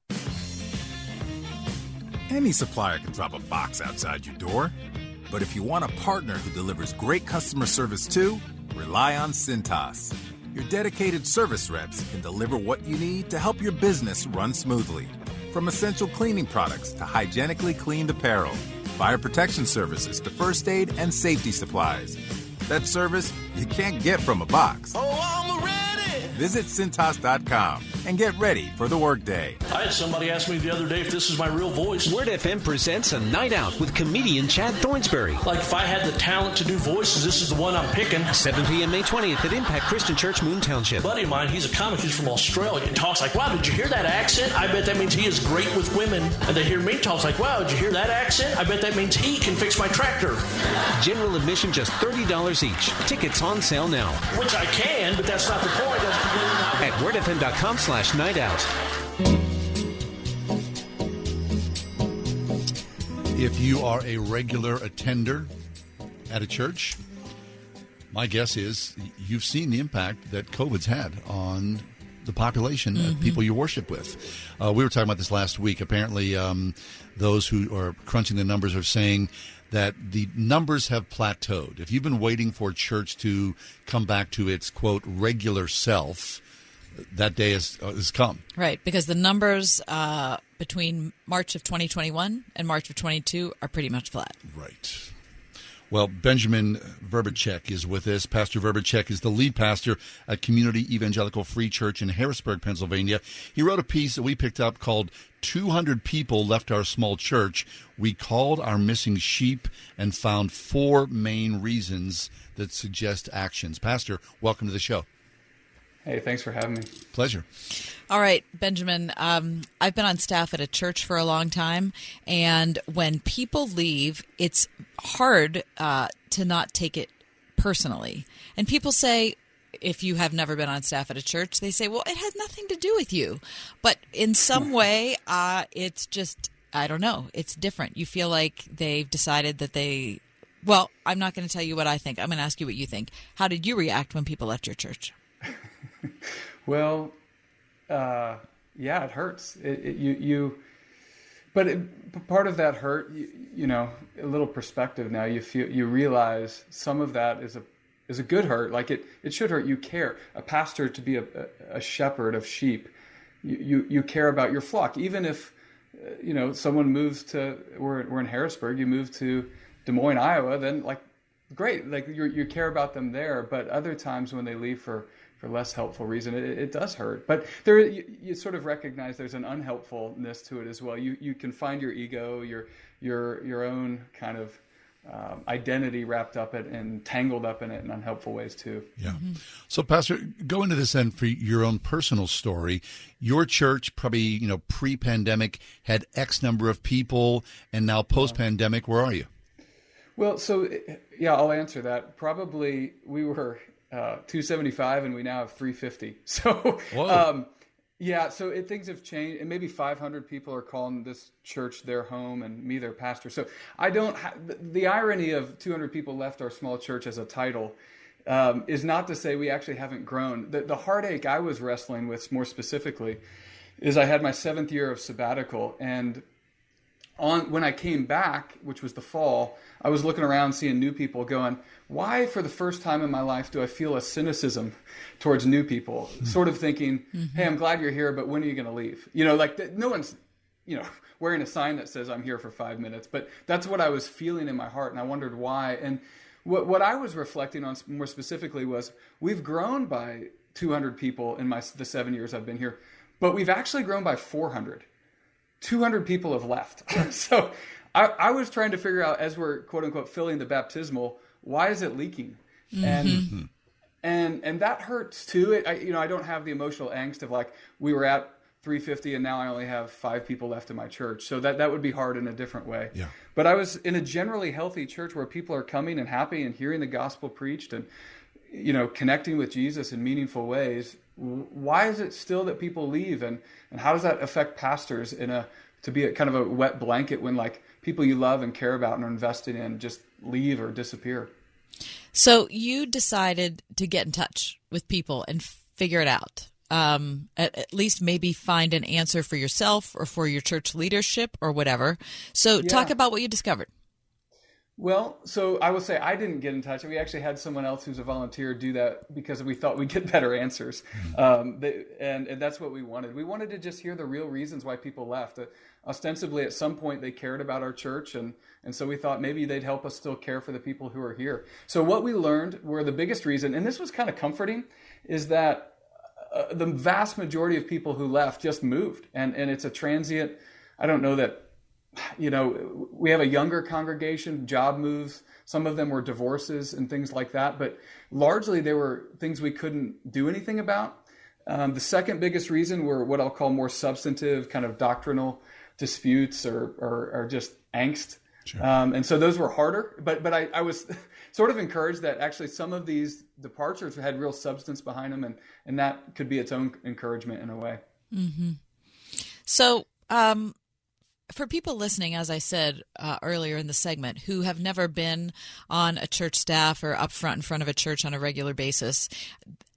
Any supplier can drop a box outside your door. But if you want a partner who delivers great customer service too, rely on Cintas. Your dedicated service reps can deliver what you need to help your business run smoothly. From essential cleaning products to hygienically cleaned apparel, fire protection services to first aid and safety supplies. That service you can't get from a box.
Oh.
Visit Cintas.com and get ready for the workday.
I had somebody ask me the other day if this is my real voice.
Word FM presents a night out with comedian Chad Thornsberry.
Like if I had the talent to do voices, this is the one I'm picking.
7 p.m. May 20th at Impact Christian Church, Moon Township.
A buddy of mine, he's a comic, he's from Australia, and talks like, wow, did you hear that accent? I bet that means he is great with women. And they hear me talk like, wow, did you hear that accent? I bet that means he can fix my tractor.
General admission just $30 each. Tickets on sale now.
Which I can, but that's not the point. That's completely not
at wordfm.com slash night out.
If you are a regular attender at a church, my guess is you've seen the impact that COVID's had on the population mm-hmm. of people you worship with. Uh, we were talking about this last week. Apparently, um, those who are crunching the numbers are saying that the numbers have plateaued. If you've been waiting for church to come back to its quote regular self, that day has, uh, has come.
Right, because the numbers uh, between March of 2021 and March of 22 are pretty much flat.
Right. Well, Benjamin Vrbicek is with us. Pastor Vrbicek is the lead pastor at Community Evangelical Free Church in Harrisburg, Pennsylvania. He wrote a piece that we picked up called 200 People Left Our Small Church. We called our missing sheep and found four main reasons that suggest actions. Pastor, welcome to the show.
Hey, thanks for having me.
Pleasure.
All right, Benjamin. Um, I've been on staff at a church for a long time, and when people leave, it's hard uh, to not take it personally. And people say, if you have never been on staff at a church, they say, well, it has nothing to do with you. But in some way, uh, it's just, I don't know, it's different. You feel like they've decided that they, well, I'm not going to tell you what I think. I'm going to ask you what you think. How did you react when people left your church? [LAUGHS]
well, uh, yeah, it hurts. It, it, you, you, but it, part of that hurt, you, you, know, a little perspective now. You feel, you realize some of that is a is a good hurt. Like it, it should hurt. You care. A pastor to be a, a shepherd of sheep, you, you, you care about your flock, even if, you know, someone moves to. We're we're in Harrisburg. You move to Des Moines, Iowa. Then like, great. Like you you care about them there. But other times when they leave for for less helpful reason, it, it does hurt. But there, you, you, sort of recognize there's an unhelpfulness to it as well. You you can find your ego, your your your own kind of um, identity wrapped up it and tangled up in it in unhelpful ways too.
Yeah. Mm-hmm. So, Pastor, go into this then for your own personal story. Your church, probably you know, pre-pandemic, had X number of people, and now post-pandemic, where are you?
Well, so yeah, I'll answer that. Probably we were uh, 275 and we now have 350. [LAUGHS] So, um, yeah, so it, things have changed, and maybe 500 people are calling this church their home and me their pastor. So I don't. Ha- the, irony of 200 people left our small church as a title um, is not to say we actually haven't grown. The, the heartache I was wrestling with, more specifically, is I had my seventh year of sabbatical, and on when I came back, which was the fall, I was looking around seeing new people going, why for the first time in my life do I feel a cynicism towards new people? Mm-hmm. Sort of thinking, hey, I'm glad you're here, but when are you going to leave? You know, like no one's, you know, [LAUGHS] wearing a sign that says I'm here for five minutes, but that's what I was feeling in my heart, and I wondered why. And what what I was reflecting on more specifically was we've grown by 200 people in my the seven years I've been here, but we've actually grown by 400. 200 people have left. [LAUGHS] so I, I, was trying to figure out as we're quote unquote filling the baptismal, why is it leaking? Mm-hmm. And and and that hurts too. It, I, you know, I don't have the emotional angst of like we were at 350 and now I only have five people left in my church. So that that would be hard in a different way.
Yeah.
But I was in a generally healthy church where people are coming and happy and hearing the gospel preached and you know connecting with Jesus in meaningful ways why is it still that people leave? And, and how does that affect pastors in a to be a kind of a wet blanket when like people you love and care about and are invested in just leave or disappear?
So you decided to get in touch with people and figure it out. Um, at, at, least maybe find an answer for yourself or for your church leadership or whatever. So yeah. talk about what you discovered
well, so I will say I didn't get in touch. We actually had someone else who's a volunteer do that because we thought we'd get [LAUGHS] better answers, mm-hmm. um, they, and, and that's what we wanted. We wanted to just hear the real reasons why people left. Uh, ostensibly, at some point, they cared about our church, and and so we thought maybe they'd help us still care for the people who are here. So what we learned were the biggest reason, and this was kind of comforting, is that uh, the vast majority of people who left just moved, and and it's a transient. I don't know that you know, we have a younger congregation, job moves. Some of them were divorces and things like that, but largely they were things we couldn't do anything about. Um, the second biggest reason were what I'll call more substantive, kind of doctrinal disputes or, or, or just angst. Sure. Um, and so those were harder, but but I, I was [LAUGHS] sort of encouraged that actually some of these departures had real substance behind them, and and that could be its own encouragement in a way.
Mm-hmm. So um, for people listening, as I said uh, earlier in the segment, who have never been on a church staff or up front in front of a church on a regular basis,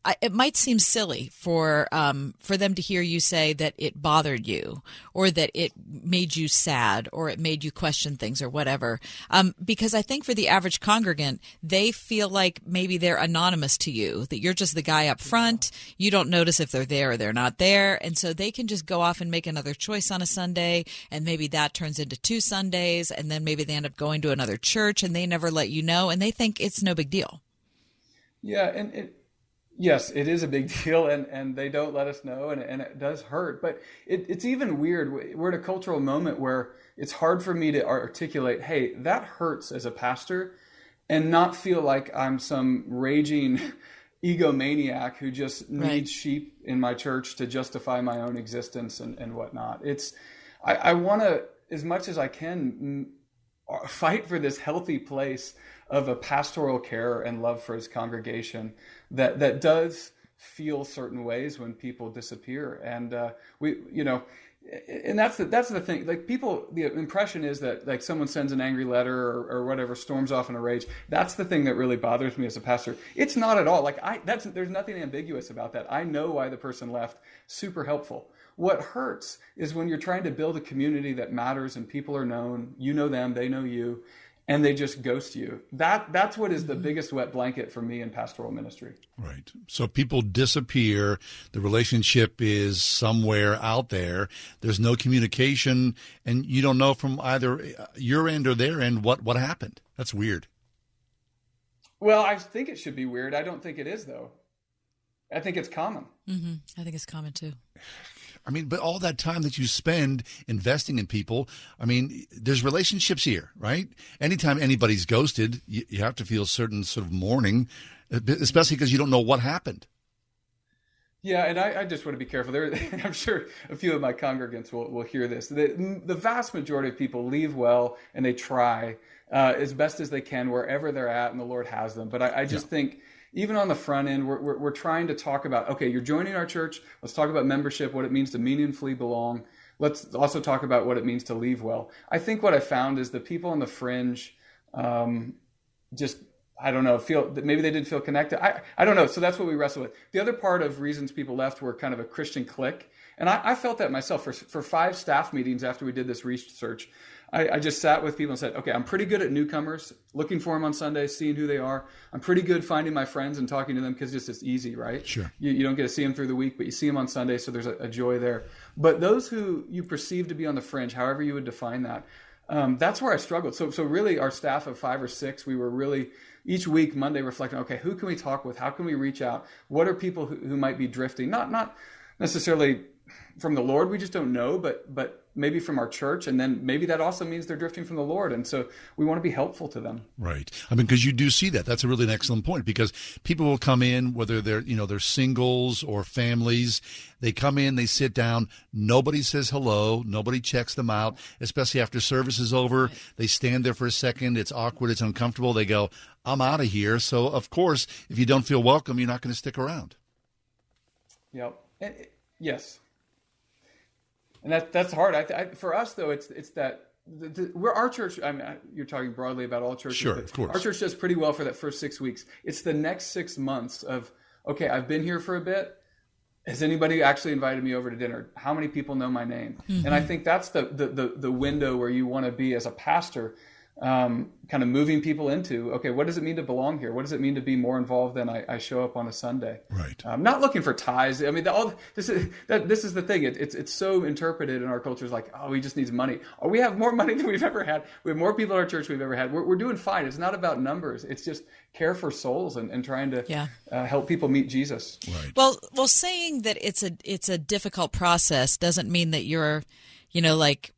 I, it might seem silly for um, for them to hear you say that it bothered you, or that it made you sad, or it made you question things, or whatever. Um, because I think for the average congregant, they feel like maybe they're anonymous to you, that you're just the guy up front. You don't notice if they're there or they're not there, and so they can just go off and make another choice on a Sunday, and maybe that turns into two Sundays, and then maybe they end up going to another church, and they never let you know, and they think it's no big deal.
Yeah, and. It- Yes, it is a big [LAUGHS] deal, and, and they don't let us know, and, and it does hurt. But it, it's even weird. We're at a cultural moment where it's hard for me to articulate, hey, that hurts as a pastor, and not feel like I'm some raging [LAUGHS] egomaniac who just right. needs sheep in my church to justify my own existence and, and whatnot. It's I, I want to, as much as I can, uh, fight for this healthy place of a pastoral care and love for his congregation that that does feel certain ways when people disappear. And uh, we you know and that's the that's the thing. Like people the impression is that like someone sends an angry letter or, or whatever storms off in a rage. That's the thing that really bothers me as a pastor. It's not at all. Like i that's there's nothing ambiguous about that. I know why the person left. Super helpful. What hurts is when you're trying to build a community that matters and people are known. You know them. They know you and they just ghost you. That that's what is the mm-hmm. biggest wet blanket for me in pastoral ministry.
Right. So people disappear. The relationship is somewhere out there. There's no communication, and you don't know from either your end or their end what what happened. That's weird.
Well, I think it should be weird. I don't think it is though. I think it's common.
Mm-hmm. I think it's common too.
I mean, but all that time that you spend investing in people, I mean, there's relationships here, right? Anytime anybody's ghosted, you, you have to feel certain sort of mourning, especially because you don't know what happened.
Yeah, and I, I, just want to be careful. There, [LAUGHS] I'm sure a few of my congregants will, will hear this. The, the vast majority of people leave well and they try, uh, as best as they can wherever they're at, and the Lord has them. But I, I just yeah. think even on the front end, we're, we're, we're, trying to talk about okay, you're joining our church. Let's talk about membership, what it means to meaningfully belong. Let's also talk about what it means to leave well. I think what I found is the people on the fringe um, just I don't know, feel maybe they didn't feel connected. I, I don't know. So that's what we wrestle with. The other part of reasons people left were kind of a Christian clique. And I, I felt that myself for, for five staff meetings after we did this research. I, I, just sat with people and said, okay, I'm pretty good at newcomers, looking for them on Sundays, seeing who they are. I'm pretty good finding my friends and talking to them because it's just easy, right?
Sure.
You, you, don't get to see them through the week, but you see them on Sunday, so there's a, a joy there. But those who you perceive to be on the fringe, however you would define that, um, that's where I struggled. So, so really, our staff of five or six, we were really each week Monday reflecting. Okay, who can we talk with? How can we reach out? What are people who, who might be drifting? Not not necessarily from the Lord. We just don't know, but but maybe from our church, and then maybe that also means they're drifting from the Lord, and so we want to be helpful to them.
Right. I mean, because you do see that. That's a really an excellent point because people will come in, whether they're you know they're singles or families. They come in, they sit down. Nobody says hello. Nobody checks them out, especially after service is over. They stand there for a second. It's awkward. It's uncomfortable. They go, "I'm out of here." So of course, if you don't feel welcome, you're not going to stick around.
Yep. Yes and that that's hard. I, I, for us though, it's it's that the, the, we're our church. I mean, you're talking broadly about all churches.
Sure, of course.
Our church does pretty well for that first six weeks. It's the next six months of okay, I've been here for a bit. Has anybody actually invited me over to dinner? How many people know my name? Mm-hmm. And I think that's the, the the the window where you want to be as a pastor um, kind of moving people into okay what does it mean to belong here? What does it mean to be more involved than i, I show up on a sunday?
Right.
I'm not looking for ties. I mean the, all this is that this is the thing. It, it's it's so interpreted in our culture. As like oh he just needs money. Oh we have more [LAUGHS] money than we've ever had. We have more people in our church we've ever had. We're, we're doing fine. It's not about numbers. It's just care for souls and, and trying to
yeah.
uh, help people meet jesus.
Right.
Well well saying that it's a it's a difficult process doesn't mean that you're you know like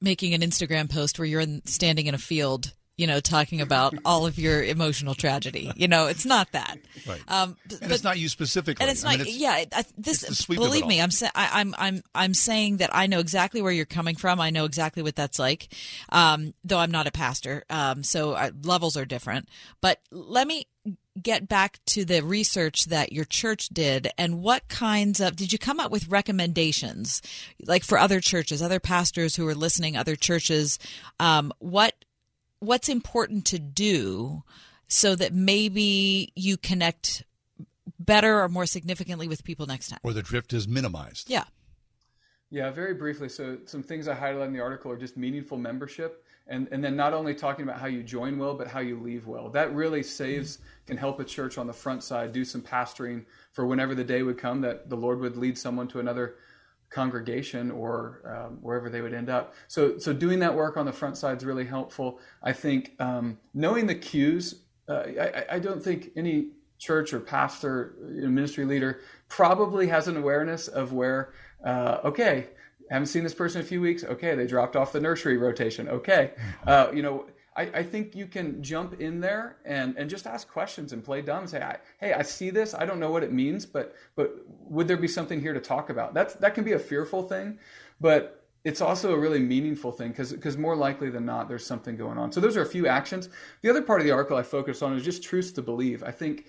making an Instagram post where you're in, standing in a field you know, talking about [LAUGHS] all of your emotional tragedy. You know, it's not that.
Right. Um, and but, it's not you specifically.
And it's not. I mean, it's, yeah. I, this. believe me, I'm. Sa- I, I'm. I'm. I'm saying that I know exactly where you're coming from. I know exactly what that's like. Um, though I'm not a pastor, um, so our levels are different. But let me get back to the research that your church did and what kinds of did you come up with recommendations like for other churches other pastors who are listening other churches um, what what's important to do so that maybe you connect better or more significantly with people next time?
Or the drift is minimized.
Yeah.
Yeah very briefly. So some things i highlight in the article are just meaningful membership and, and then not only talking about how you join well, but how you leave well. That really saves, can help a church on the front side do some pastoring for whenever the day would come that the Lord would lead someone to another congregation or um, wherever they would end up. So, so doing that work on the front side is really helpful. I think um, knowing the cues. Uh, I, I, don't think any church or pastor, you know, ministry leader, probably has an awareness of where. Uh, okay, haven't seen this person in a few weeks. Okay, they dropped off the nursery rotation. Okay, [LAUGHS] uh, you know, I, I, think you can jump in there and, and just ask questions and play dumb. And Say, I, hey, I see this. I don't know what it means, but but would there be something here to talk about? That's that can be a fearful thing, but it's also a really meaningful thing because because more likely than not, there's something going on. So those are a few actions. The other part of the article I focus on is just truths to believe. I think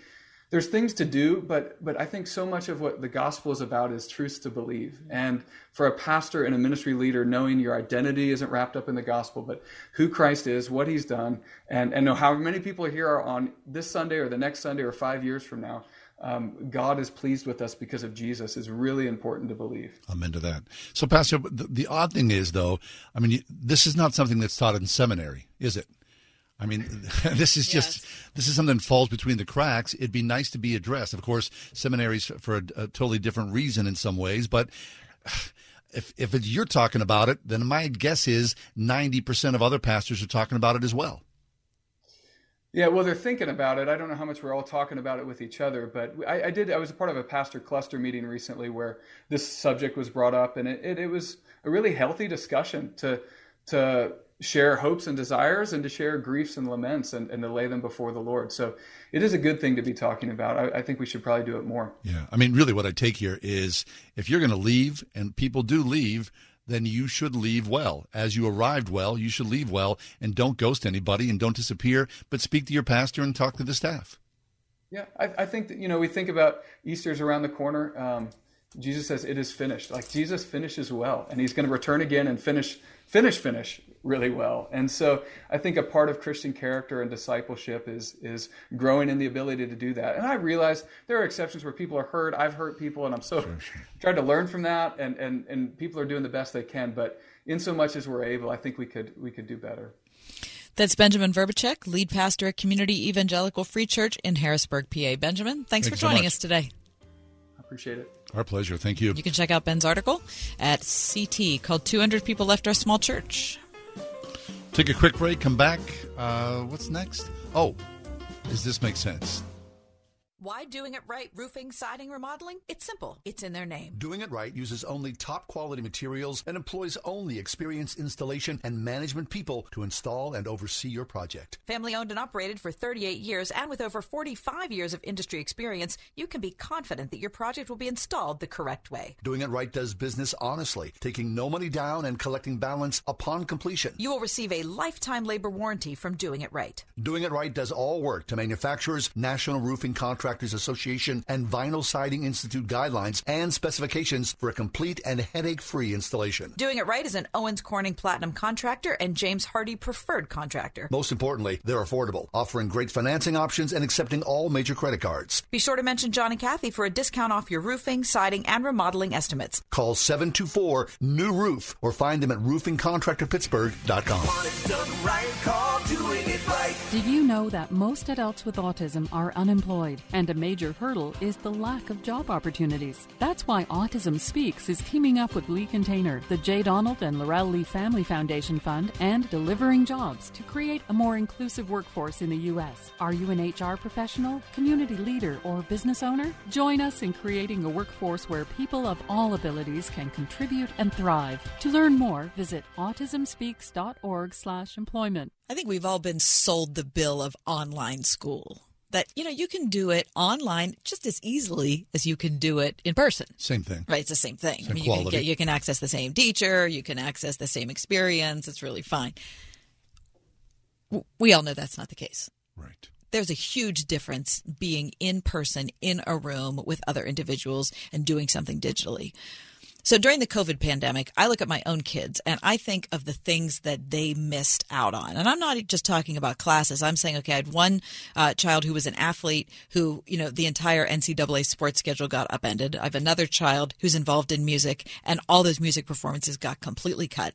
there's things to do, but but I think so much of what the gospel is about is truths to believe. And for a pastor and a ministry leader, knowing your identity isn't wrapped up in the gospel, but who Christ is, what He's done, and and know how many people here are on this Sunday or the next Sunday or five years from now. Um, God is pleased with us because of Jesus is really important to believe.
Amen to that. So, Pastor, the, the odd thing is, though, I mean, this is not something that's taught in seminary, is it? I mean, [LAUGHS] this is just yes. this is something that falls between the cracks. It'd be nice to be addressed. Of course, seminaries for a, a totally different reason in some ways, but [SIGHS] if if you're talking about it, then my guess is ninety percent of other pastors are talking about it as well.
Yeah, well, they're thinking about it. I don't know how much we're all talking about it with each other, but I, I did. I was a part of a pastor cluster meeting recently where this subject was brought up, and it, it, it was a really healthy discussion to to share hopes and desires and to share griefs and laments and, and to lay them before the Lord. So it is a good thing to be talking about. I, I think we should probably do it more.
Yeah. I mean, really, what I take here is if you're going to leave, and people do leave, then you should leave well. As you arrived well, you should leave well and don't ghost anybody and don't disappear, but speak to your pastor and talk to the staff.
Yeah, I, I think that, you know, we think about Easter's around the corner. Um, Jesus says it is finished. Like Jesus finishes well, and he's going to return again and finish, finish, finish really well. And so I think a part of Christian character and discipleship is is growing in the ability to do that. And I realize there are exceptions where people are hurt. I've hurt people, and I'm so sure, sure. trying to learn from that. And and and people are doing the best they can. But in so much as we're able, I think we could we could do better.
That's Benjamin Vrbicek, lead pastor at Community Evangelical Free Church in Harrisburg, PA. Benjamin, thanks, thanks for joining
so
us today.
I appreciate it.
Our pleasure. Thank you.
You can check out Ben's article at CT called 200 People Left Our Small Church.
Take a quick break, come back. Uh, what's next? Oh, does this make sense?
Why doing it right roofing, siding, remodeling? It's simple. It's in their name.
Doing it right uses only top quality materials and employs only experienced installation and management people to install and oversee your project.
Family owned and operated for 38 years and with over 45 years of industry experience, you can be confident that your project will be installed the correct way.
Doing it right does business honestly, taking no money down and collecting balance upon completion.
You will receive a lifetime labor warranty from Doing It Right.
Doing it right does all work to manufacturers, national roofing contractors Contractors Association and Vinyl Siding Institute guidelines and specifications for a complete and headache-free installation.
Doing it right is an Owens Corning Platinum contractor and James Hardie preferred contractor.
Most importantly, they're affordable, offering great financing options and accepting all major credit cards.
Be sure to mention John and Kathy for a discount off your roofing, siding, and remodeling estimates.
Call 724 New Roof or find them at roofingcontractorpittsburgh.com.
Did you know that most adults with autism are unemployed and a major hurdle is the lack of job opportunities. That's why Autism Speaks is teaming up with Lee Container, the J. Donald and Laurel Lee Family Foundation Fund, and Delivering Jobs to create a more inclusive workforce in the U.S. Are you an HR professional, community leader, or business owner? Join us in creating a workforce where people of all abilities can contribute and thrive. To learn more, visit autismspeaks.org/employment.
I think we've all been sold the bill of online school that you know you can do it online just as easily as you can do it in person.
Same thing,
right? It's the same thing.
Same
I mean,
quality.
You can, get, you can access the same teacher, you can access the same experience. It's really fine. We all know that's not the case.
Right.
There's a huge difference being in person in a room with other individuals and doing something digitally. So during the COVID pandemic, I look at my own kids and I think of the things that they missed out on. And I'm not just talking about classes. I'm saying, okay, I had one uh, child who was an athlete who, you know, the entire NCAA sports schedule got upended. I have another child who's involved in music and all those music performances got completely cut.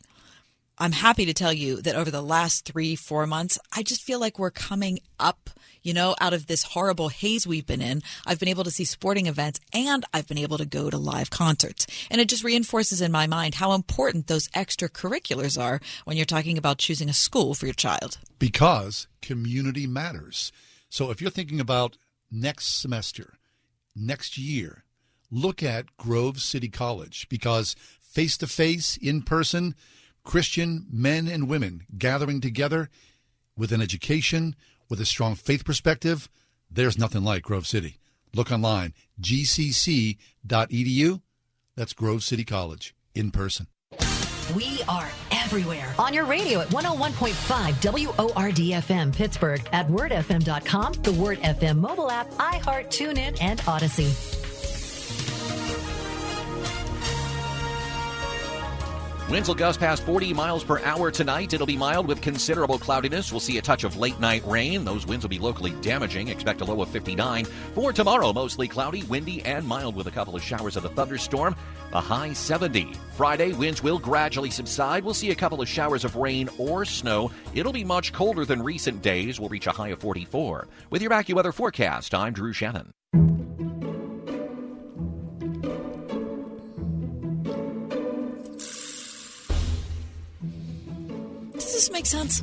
I'm happy to tell you that over the last three, four months, I just feel like we're coming up, you know, out of this horrible haze we've been in. I've been able to see sporting events and I've been able to go to live concerts. And it just reinforces in my mind how important those extracurriculars are when you're talking about choosing a school for your child.
Because community matters. So if you're thinking about next semester, next year, look at Grove City College because face to face, in person, Christian men and women gathering together with an education, with a strong faith perspective, there's nothing like Grove City. Look online, gcc.edu. That's Grove City College in person.
We are everywhere. On your radio at 101.5 WORDFM Pittsburgh, at wordfm.com, the Word FM mobile app, iHeart, TuneIn, and Odyssey.
Winds will gust past 40 miles per hour tonight. It'll be mild with considerable cloudiness. We'll see a touch of late night rain. Those winds will be locally damaging. Expect a low of 59. For tomorrow, mostly cloudy, windy, and mild with a couple of showers of a thunderstorm. A high 70. Friday, winds will gradually subside. We'll see a couple of showers of rain or snow. It'll be much colder than recent days. We'll reach a high of 44. With your AccuWeather forecast, I'm Drew Shannon.
This make sense?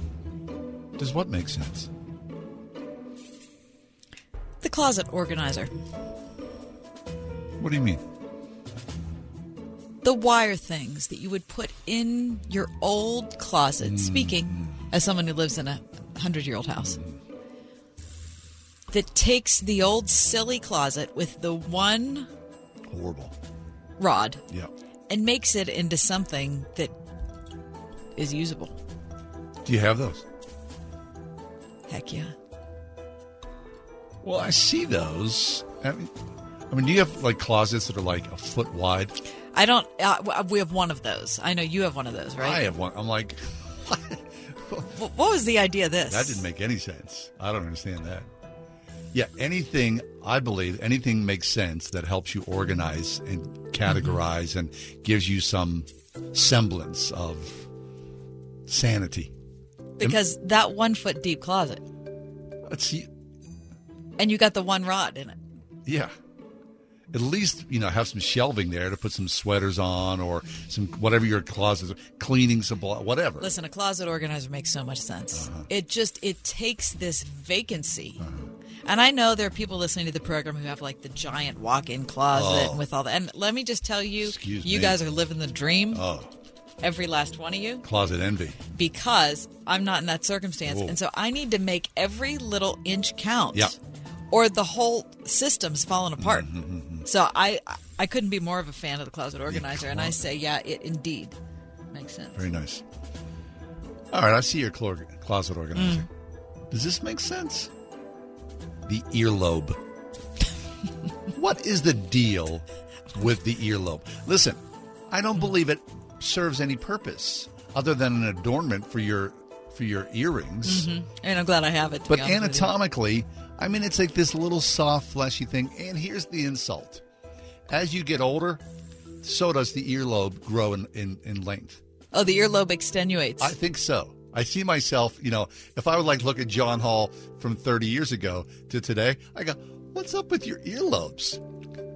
Does what make sense?
The closet organizer.
What do you mean?
The wire things that you would put in your old closet, mm. speaking as someone who lives in a hundred year old house, that takes the old silly closet with the one
Horrible.
rod
Yeah.
and makes it into something that is usable.
Do you have those?
Heck yeah.
Well, I see those. I mean, I mean, do you have like closets that are like a foot wide?
I don't. Uh, we have one of those. I know you have one of those, right?
I have one. I'm like, [LAUGHS]
Wh- What was the idea of this?
that didn't make any sense. I don't understand that. Yeah, anything, I believe, anything makes sense that helps you organize and categorize and gives you some semblance of sanity.
Because that one foot deep closet,
Let's see.
and you got the one rod in it.
Yeah. At least, you know, have some shelving there to put some sweaters on or some whatever your closet is, cleaning supply, whatever.
Listen, a closet organizer makes so much sense.
Uh-huh.
It just it takes this vacancy. And I know there are people listening to the program who have like the giant walk-in closet
Oh.
with all that. And let me just tell you,
Excuse
you
me.
guys are living the dream.
Oh,
Every last one of you.
closet envy.
because I'm not in that circumstance.
Whoa.
And so I need to make every little inch count.
Yeah.
Or the whole system's falling apart.
Mm-hmm,
So I I couldn't be more of a fan of the closet organizer. and I say, yeah, it indeed makes sense.
Very nice. All right, I see your closet organizer.
Mm.
Does this make sense? The earlobe. [LAUGHS] what is the deal with the earlobe? Listen, I don't believe it serves any purpose other than an adornment for your for your earrings.
hmm And I'm glad I have it.
But
be honest with you.
anatomically, I mean, it's like this little soft, fleshy thing. And here's the insult: as you get older, so does the earlobe grow in, in, in length.
Oh, the earlobe extenuates.
I think so. I see myself, you know, if I would like look at John Hall from 30 years ago to today, I go, what's up with your earlobes?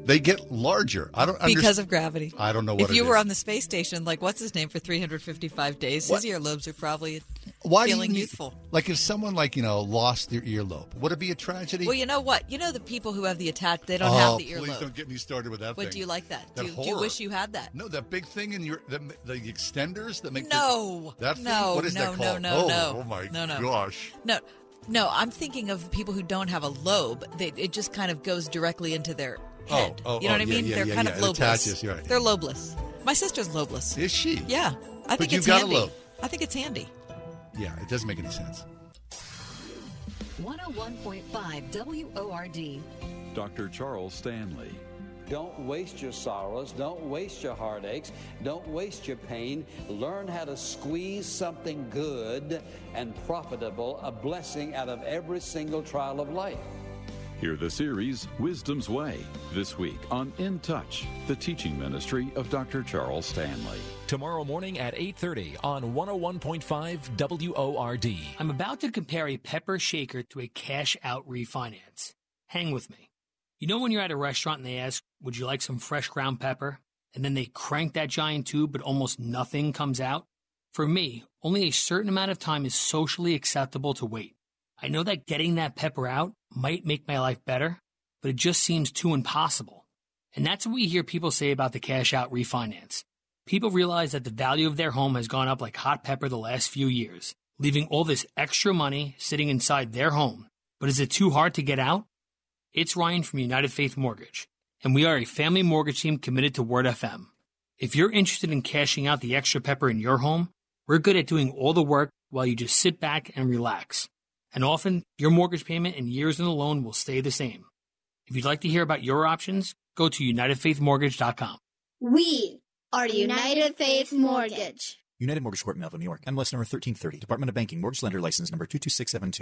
They get larger. I don't
because of gravity.
I don't know what
If you were
is.
on the space station, like what's his name for 355 days,
What?
his earlobes are probably
Why you
feeling
need-
youthful.
Like if someone like, you know, lost their earlobe, would it be a tragedy?
Well, you know what? You know the people who have the attack, they don't
oh,
have the earlobe.
please don't get me started with that
But
thing.
do you like that?
That
do, you, do you wish you had that?
No, that big thing in your the, the extenders that make
No.
the, that thing?
no,
what is
no,
that
no,
called?
no,
oh,
no.
oh my
no, no.
gosh.
No, no, I'm thinking of people who don't have a lobe. They, it just kind of goes directly into their
Oh,
head.
oh,
you know
oh,
what I mean?
yeah,
They're
yeah,
kind
yeah.
of
It
lobeless.
attaches, right.
They're lobeless. My sister's lobeless.
Is she?
Yeah. I
But
think
you've
it's
got a
handy.
lobe.
I think it's handy.
Yeah, it doesn't make any sense.
101.5 WORD.
Dr. Charles Stanley.
Don't waste your sorrows. Don't waste your heartaches. Don't waste your pain. Learn how to squeeze something good and profitable, a blessing out of every single trial of life.
Hear the series Wisdom's Way this week on In Touch, the teaching ministry of Dr. Charles Stanley.
Tomorrow morning at 8:30 on 101.5 WORD.
I'm about to compare a pepper shaker to a cash out refinance. Hang with me. You know when you're at a restaurant and they ask, Would you like some fresh ground pepper? And then they crank that giant tube, but almost nothing comes out? For me, only a certain amount of time is socially acceptable to wait. I know that getting that pepper out might make my life better, but it just seems too impossible. And that's what we hear people say about the cash out refinance. People realize that the value of their home has gone up like hot pepper the last few years, leaving all this extra money sitting inside their home. But is it too hard to get out? It's Ryan from United Faith Mortgage, and we are a family mortgage team committed to Word FM. If you're interested in cashing out the extra pepper in your home, we're good at doing all the work while you just sit back and relax. And often, your mortgage payment and years in the loan will stay the same. If you'd like to hear about your options, go to UnitedFaithMortgage.com.
We are United Faith Mortgage.
United Mortgage Corp, Melville, New York. MLS number 1330. Department of Banking. Mortgage Lender License number 22672.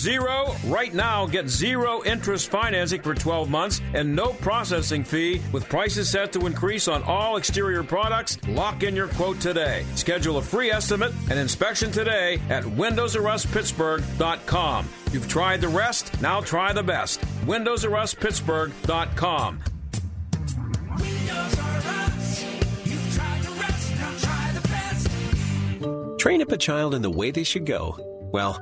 zero? Right now, get zero interest financing for 12 months and no processing fee with prices set to increase on all exterior products. Lock in your quote today. Schedule a free estimate and inspection today at windowsruspittsburgh.com. You've tried the rest, now try the best. windowsruspittsburgh.com.
Train up a child in the way they should go. Well,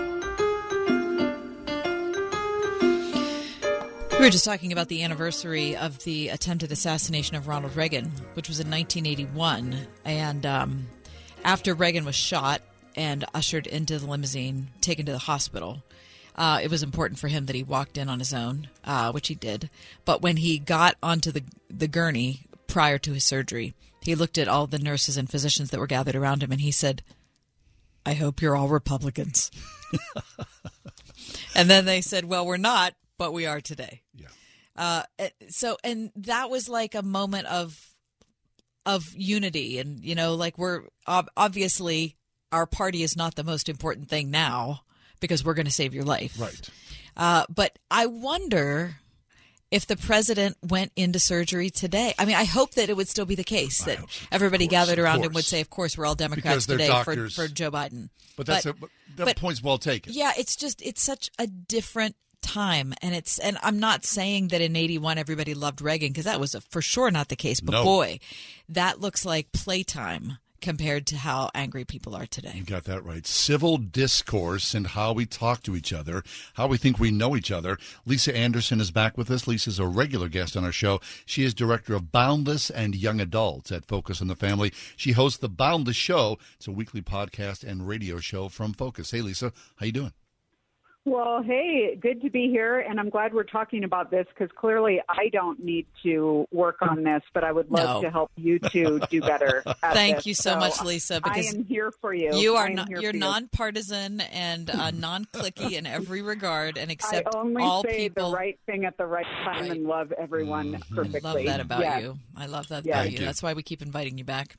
We were just talking about the anniversary of the attempted assassination of Ronald Reagan, which was in 1981. And um, after Reagan was shot and ushered into the limousine, taken to the hospital, uh, it was important for him that he walked in on his own, uh, which he did. But when he got onto the, the gurney prior to his surgery, he looked at all the nurses and physicians that were gathered around him and he said, I hope you're all Republicans. [LAUGHS] and then they said, Well, we're not but we are today. Uh, so, and that was like a moment of of unity, and you know, like we're obviously our party is not the most important thing now because we're going to save your life,
right?
Uh, but I wonder if the president went into surgery today. I mean, I hope that it would still be the case that everybody
course,
gathered around him would say, "Of course, we're all Democrats today for, for Joe Biden."
But that's a, that
but-
point's well taken.
Yeah, it's just it's such a different time and it's and I'm not saying that in 81 everybody loved Reagan because that was a, for sure not the case but
No.
boy that looks like playtime compared to how angry people are today.
You got that right. Civil discourse and how we talk to each other, how we think we know each other. Lisa Anderson is back with us. Lisa's a regular guest on our show. She is director of Boundless and Young Adults at Focus on the Family. She hosts the Boundless Show. It's a weekly podcast and radio show from Focus. Hey, Lisa, how you doing?
Well, hey, good to be here, and I'm glad we're talking about this because clearly I don't need to work on this, but I would love
No.
to help you two do better. [LAUGHS] at
Thank
this.
you so much, Lisa, because
I am here for you.
You are not, you're nonpartisan and uh, [LAUGHS] non-clicky in every regard and accept
I only
all
say
people.
the right thing at the right time and love everyone perfectly.
I love that about
Yes.
you. I love that
Yeah.
about
Thank
you. That's why we keep inviting you back.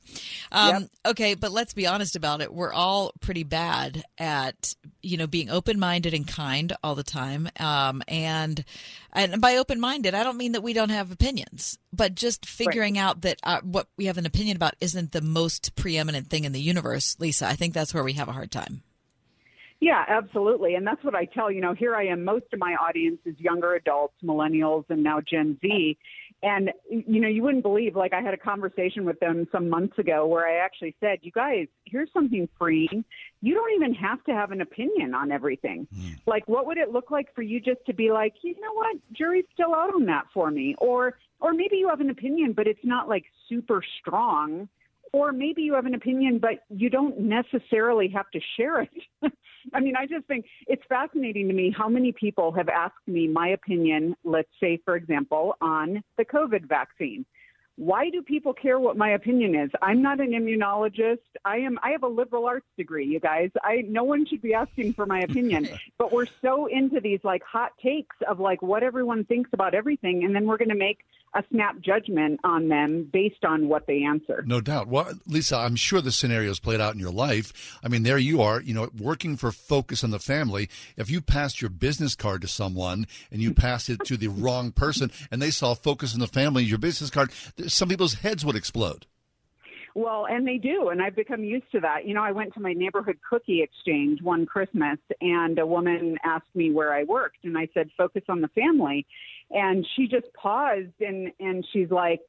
Um,
Yep.
Okay, but let's be honest about it. We're all pretty bad at you know being open-minded and kind all the time. Um, and and by open-minded, I don't mean that we don't have opinions, but just figuring out that uh, what we have an opinion about isn't the most preeminent thing in the universe. Lisa, I think that's where we have a hard time.
Yeah, absolutely. And that's what I tell, you know, here I am. Most of my audience is younger adults, millennials, and now Gen Z. And, you know, you wouldn't believe, like, I had a conversation with them some months ago where I actually said, you guys, here's something freeing. You don't even have to have an opinion on everything. Hmm. Like, what would it look like for you just to be like, you know what, jury's still out on that for me? Or, or maybe you have an opinion, but it's not like super strong or maybe you have an opinion, but you don't necessarily have to share it. [LAUGHS] I mean, I just think it's fascinating to me how many people have asked me my opinion, let's say, for example, on the COVID vaccine. Why do people care what my opinion is? I'm not an immunologist. I am I have a liberal arts degree, you guys. I no one should be asking for my opinion. [LAUGHS] but we're so into these like hot takes of like what everyone thinks about everything and then we're going to make a snap judgment on them based on what they answer.
No doubt. Well, Lisa, I'm sure the scenario's played out in your life. I mean, there you are, you know, working for Focus on the Family. If you passed your business card to someone and you passed it to the wrong person and they saw Focus on the Family, your business card, some people's heads would explode.
Well, and they do, and I've become used to that. You know, I went to my neighborhood cookie exchange one Christmas, and a woman asked me where I worked, and I said, "Focus on the family," and she just paused, and and she's like,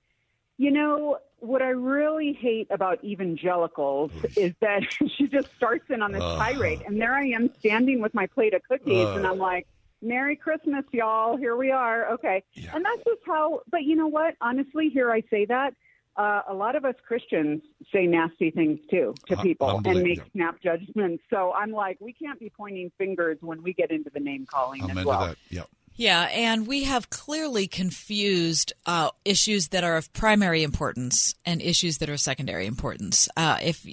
"You know, what I really hate about evangelicals is that [LAUGHS] she just starts in on this
Ugh.
tirade, and there I am standing with my plate of cookies, and I'm like." Merry Christmas, y'all. Here we are. Okay. And that's just how, but you know what? Honestly, here I say that. Uh, a lot of us Christians say nasty things too to
Uh,
people and make snap judgments. So I'm like, we can't be pointing fingers when we get into the name calling
I'm
as well.
that. Yep.
Yeah, and we have clearly confused uh, issues that are of primary importance and issues that are secondary importance. Uh, if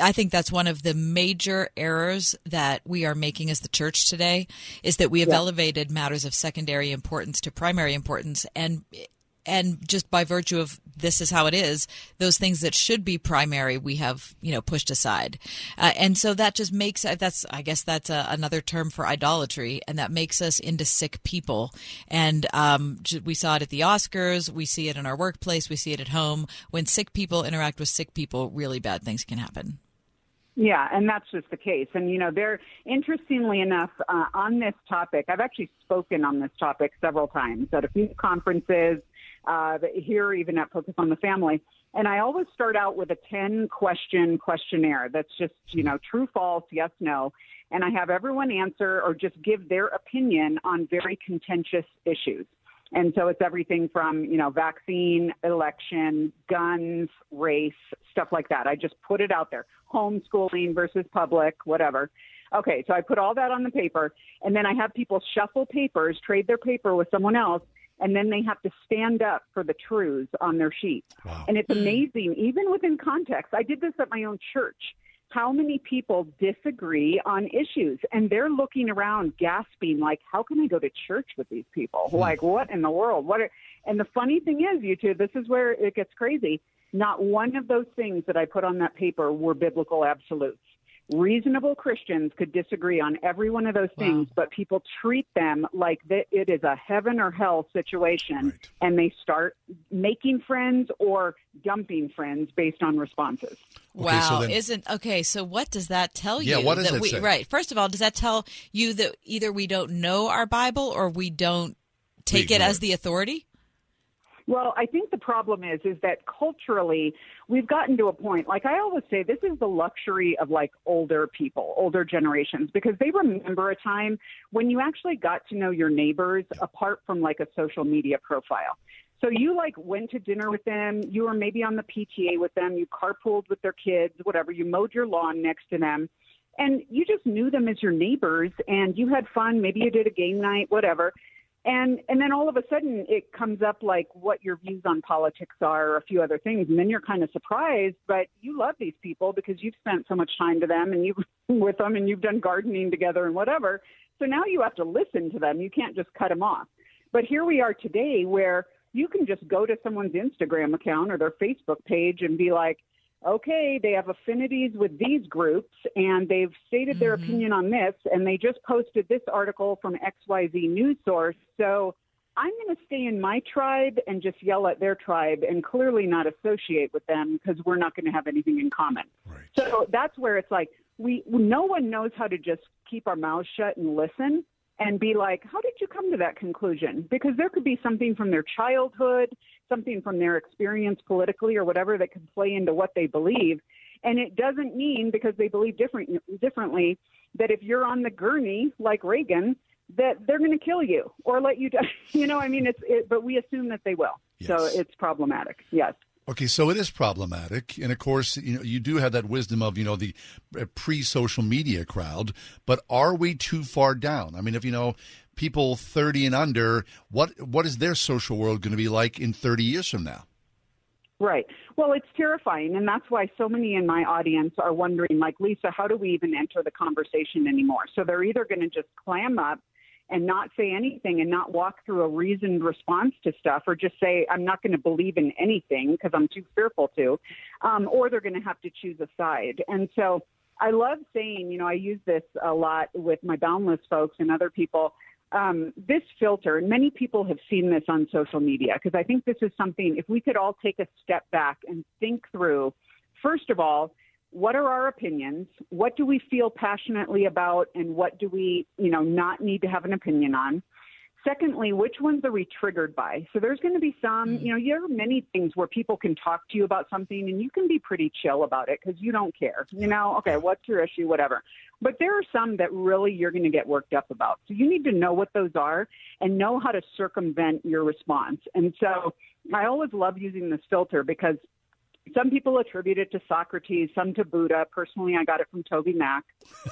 I think that's one of the major errors that we are making as the church today is that we have yeah. elevated matters of secondary importance to primary importance, and and just by virtue of this is how it is those things that should be primary we have you know pushed aside. Uh, and so that just makes that's i guess that's a, another term for idolatry and that makes us into sick people. And um, we saw it at the oscars we see it in our workplace we see it at home. When sick people interact with sick people really bad things can happen.
Yeah, and that's just the case. And, you know, there, interestingly enough, uh, on this topic, I've actually spoken on this topic several times at a few conferences, uh, here even at Focus on the Family. And I always start out with a 10 question questionnaire that's just, you know, true, false, yes, no. And I have everyone answer or just give their opinion on very contentious issues. And so it's everything from, you know, vaccine, election, guns, race, stuff like that. I just put it out there. Homeschooling versus public, whatever. Okay, so I put all that on the paper, and then I have people shuffle papers, trade their paper with someone else, and then they have to stand up for the truths on their sheet. Wow. And it's amazing, even within context. I did this at my own church. How many people disagree on issues and they're looking around gasping like, how can I go to church with these people? Hmm. Like, what in the world? What? Are, and the funny thing is, you two, this is where it gets crazy. Not one of those things that I put on that paper were biblical absolutes reasonable Christians could disagree on every one of those things, wow. but people treat them like that it is a heaven or hell situation, right. and they start making friends or dumping friends based on responses.
Okay, wow, so then, isn't okay? So what does that tell
yeah,
you?
Yeah, what does
that
it
we,
say?
Right. First of all, does that tell you that either we don't know our Bible or we don't take it as the authority?
Well, I think the problem is is that culturally we've gotten to a point like I always say this is the luxury of like older people, older generations because they remember a time when you actually got to know your neighbors apart from like a social media profile. So you like went to dinner with them, you were maybe on the PTA with them, you carpooled with their kids, whatever, you mowed your lawn next to them and you just knew them as your neighbors and you had fun, maybe you did a game night, whatever and and then all of a sudden it comes up like what your views on politics are or a few other things. And then you're kind of surprised but you love these people because you've spent so much time to them and you've [LAUGHS] with them and you've done gardening together and whatever. So now you have to listen to them. You can't just cut them off. But here we are today where you can just go to someone's Instagram account or their Facebook page and be like okay, they have affinities with these groups and they've stated their mm-hmm. opinion on this and they just posted this article from XYZ news source. So I'm going to stay in my tribe and just yell at their tribe and clearly not associate with them because we're not going to have anything in common. Right. So that's where it's like we no one knows how to just keep our mouths shut and listen and be like, how did you come to that conclusion? Because there could be something from their childhood, something from their experience politically or whatever that could play into what they believe. And it doesn't mean because they believe different, differently that if you're on the gurney like Reagan, that they're going to kill you or let you die. [LAUGHS] You know, I mean, it's, it, but we assume that they will. Yes. So it's problematic. Yes.
Okay, so it is problematic, and of course, you know, you do have that wisdom of you know the uh, pre-social media crowd. But are we too far down? I mean, if you know people thirty and under, what what is their social world going to be like in thirty years from now?
Right. Well, it's terrifying, and that's why so many in my audience are wondering, like Lisa, how do we even enter the conversation anymore? So they're either going to just clam up and not say anything and not walk through a reasoned response to stuff or just say, I'm not going to believe in anything because I'm too fearful to, um, or they're going to have to choose a side. And so I love saying, you know, I use this a lot with my boundless folks and other people. Um, this filter, and many people have seen this on social media because I think this is something, if we could all take a step back and think through, first of all, what are our opinions? What do we feel passionately about and what do we, you know, not need to have an opinion on? Secondly, which ones are we triggered by? So there's going to be some, you know, there are many things where people can talk to you about something and you can be pretty chill about it because you don't care. You know, okay, what's your issue, whatever. But there are some that really you're going to get worked up about. So you need to know what those are and know how to circumvent your response. And so I always love using this filter because some people attribute it to Socrates, some to Buddha. Personally, I got it from Toby Mac.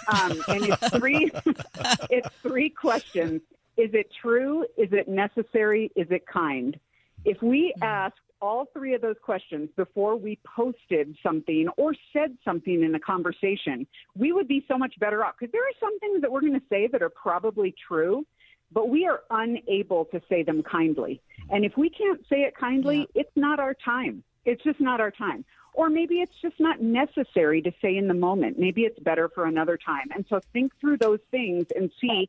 Um, and it's three, [LAUGHS] it's three questions. Is it true? Is it necessary? Is it kind? If we hmm. asked all three of those questions before we posted something or said something in a conversation, we would be so much better off. Because there are some things that we're going to say that are probably true, but we are unable to say them kindly. And if we can't say it kindly, it's not our time. It's just not our time. Or maybe it's just not necessary to say in the moment. Maybe it's better for another time. And so think through those things and see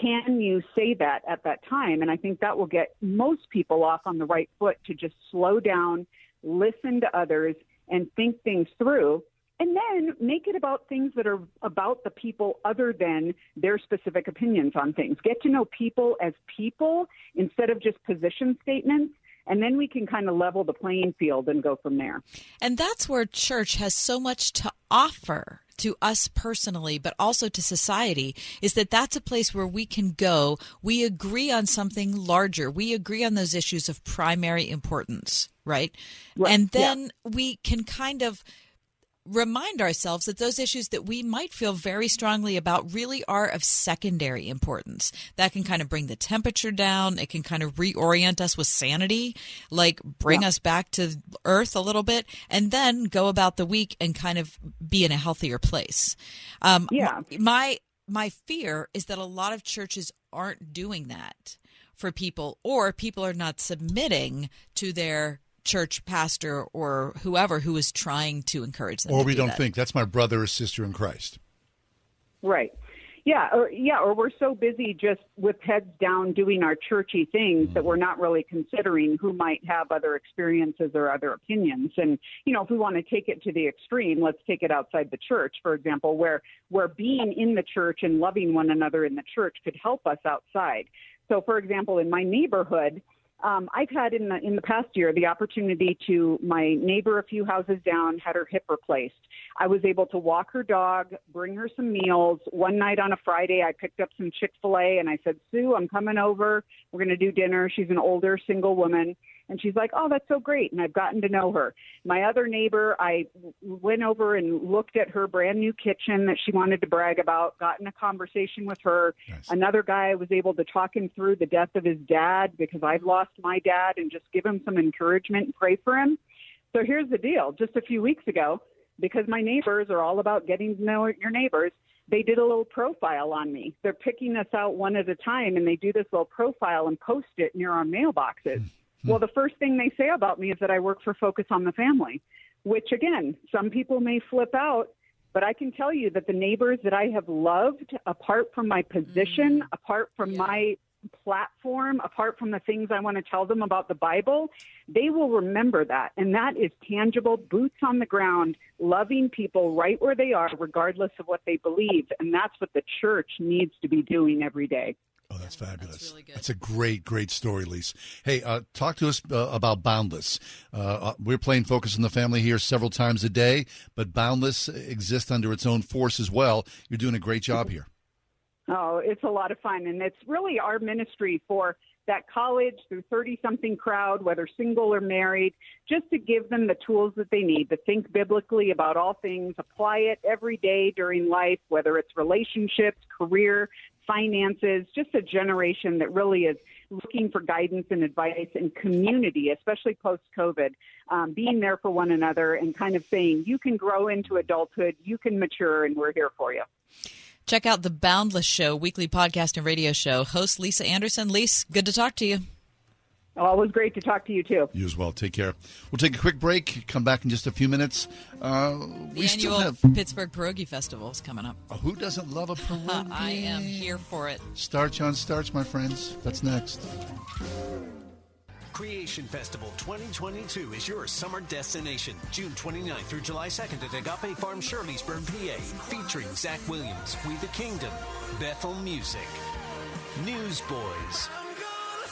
can you say that at that time? And I think that will get most people off on the right foot to just slow down, listen to others, and think things through. And then make it about things that are about the people other than their specific opinions on things. Get to know people as people instead of just position statements and then we can kind of level the playing field and go from there.
And that's where church has so much to offer to us personally but also to society is that that's a place where we can go we agree on something larger we agree on those issues of primary importance right,
right.
and then yeah. we can kind of remind ourselves that those issues that we might feel very strongly about really are of secondary importance. That can kind of bring the temperature down. It can kind of reorient us with sanity, like bring yeah. us back to earth a little bit, and then go about the week and kind of be in a healthier place. Um,
yeah.
My, my fear is that a lot of churches aren't doing that for people, or people are not submitting to their church pastor or whoever who is trying to encourage them.
Or we
do
don't
that.
think that's my brother or sister in Christ.
Right. Yeah, or yeah, or we're so busy just with heads down doing our churchy things that we're not really considering who might have other experiences or other opinions. And you know, if we want to take it to the extreme, let's take it outside the church, for example, where where being in the church and loving one another in the church could help us outside. So, for example, in my neighborhood, um, I've had in the in the past year the opportunity to my neighbor a few houses down had her hip replaced. I was able to walk her dog, bring her some meals. One night on a Friday, I picked up some Chick Fil A and I said, "Sue, I'm coming over. We're going to do dinner." She's an older single woman, and she's like, "Oh, that's so great." And I've gotten to know her. My other neighbor, I went over and looked at her brand new kitchen that she wanted to brag about. Got in a conversation with her.
Nice.
Another guy I was able to talk him through the death of his dad because I've lost my dad and just give him some encouragement and pray for him. So here's the deal. Just a few weeks ago, because my neighbors are all about getting to know your neighbors, they did a little profile on me. They're picking us out one at a time and they do this little profile and post it near our mailboxes.
Hmm.
Well, the first thing they say about me is that I work for Focus on the Family, which again, some people may flip out, but I can tell you that the neighbors that I have loved, apart from my position,
Mm.
apart from my platform, apart from the things I want to tell them about the Bible, they will remember that. And that is tangible, boots on the ground, loving people right where they are, regardless of what they believe. And that's what the church needs to be doing every day.
That's fabulous. That's, really that's, a great, great story, Lise. Hey, uh, talk to us uh, about Boundless. Uh, uh, we're playing Focus on the Family here several times a day, but Boundless exists under its own force as well. You're doing a great job here.
Oh, it's a lot of fun. And it's really our ministry for that college through 30 something crowd, whether single or married, just to give them the tools that they need to think biblically about all things, apply it every day during life, whether it's relationships, career, finances, just a generation that really is looking for guidance and advice and community, especially post COVID, um, being there for one another and kind of saying, you can grow into adulthood, you can mature, and we're here for you.
Check out the Boundless Show, weekly podcast and radio show. Host Lisa Anderson. Lisa, good to talk to you.
Always great to talk to you too.
You as well. Take care. We'll take a quick break. Come back in just a few minutes. Uh,
the
we
annual
still have
Pittsburgh Pierogi Festival is coming up.
Uh, who doesn't love a [LAUGHS] pierogi?
I am here for it.
Starch on starch, my friends. That's next.
Creation Festival 2022 is your summer destination. June 29th through July 2nd at Agape Farm, Shirleysburg, PA. Featuring Zach Williams, We the Kingdom, Bethel Music, Newsboys,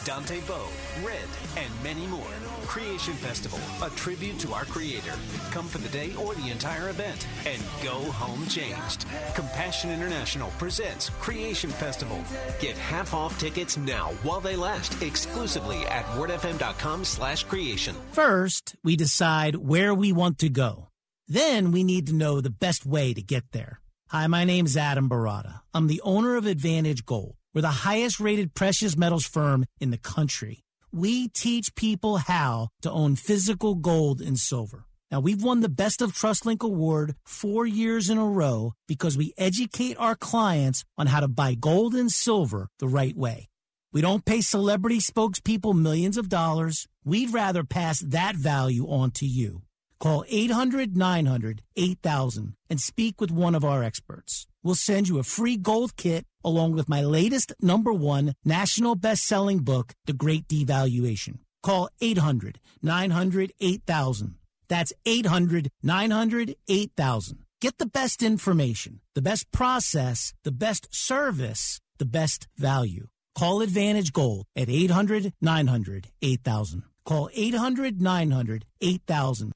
Dante Bowe, Red, and many more. Creation Festival, a tribute to our Creator. Come for the day or the entire event and go home changed. Compassion International presents Creation Festival. Get half off tickets now while they last exclusively at wordfm.com slash creation.
First, we decide where we want to go. Then we need to know the best way to get there. Hi, my name's Adam Baratta. I'm the owner of Advantage Gold. We're the highest rated precious metals firm in the country. We teach people how to own physical gold and silver. Now, we've won the Best of TrustLink award four years in a row because we educate our clients on how to buy gold and silver the right way. We don't pay celebrity spokespeople millions of dollars. We'd rather pass that value on to you. Call 800 900 8000 and speak with one of our experts. We'll send you a free gold kit along with my latest number one national best selling book, The Great Devaluation. Call 800 900 8000. That's 800 900 8000. Get the best information, the best process, the best service, the best value. Call Advantage Gold at 800 900 8000. Call 800 900 8000.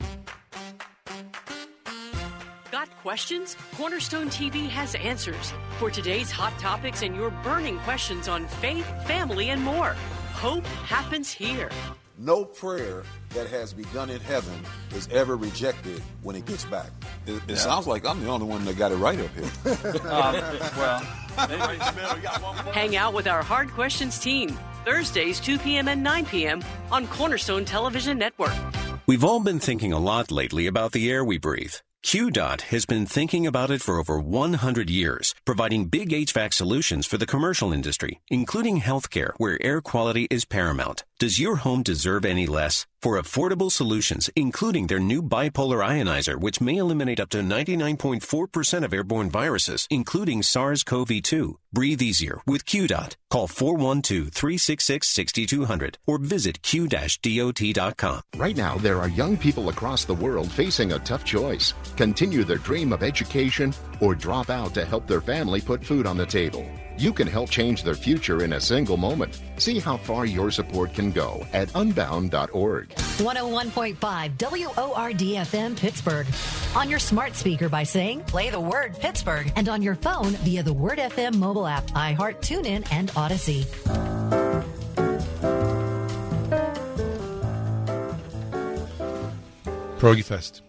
Questions? Cornerstone TV has answers for today's hot topics and your burning questions on faith, family, and more. Hope happens here.
No prayer that has begun in heaven is ever rejected when it gets back.
It, it yeah. sounds like I'm the only one that got it right up here. [LAUGHS] um,
well, hang out with our Hard Questions team Thursdays, 2 p.m. and 9 p.m. on Cornerstone Television Network.
We've all been thinking a lot lately about the air we breathe. QDOT has been thinking about it for over 100 years, providing big HVAC solutions for the commercial industry, including healthcare, where air quality is paramount. Does your home deserve any less? For affordable solutions, including their new bipolar ionizer, which may eliminate up to 99.4% of airborne viruses, including SARS-CoV-2. Breathe easier with QDOT. Call 412-366-6200 or visit q-dot.com.
Right now, there are young people across the world facing a tough choice. Continue their dream of education or drop out to help their family put food on the table. You can help change their future in a single moment. See how far your support can go at unbound.org.
101.5 WORD FM Pittsburgh. On your smart speaker by saying, play the word Pittsburgh. And on your phone via the Word FM mobile app, iHeart, TuneIn, and Audacy.
Pierogi Fest.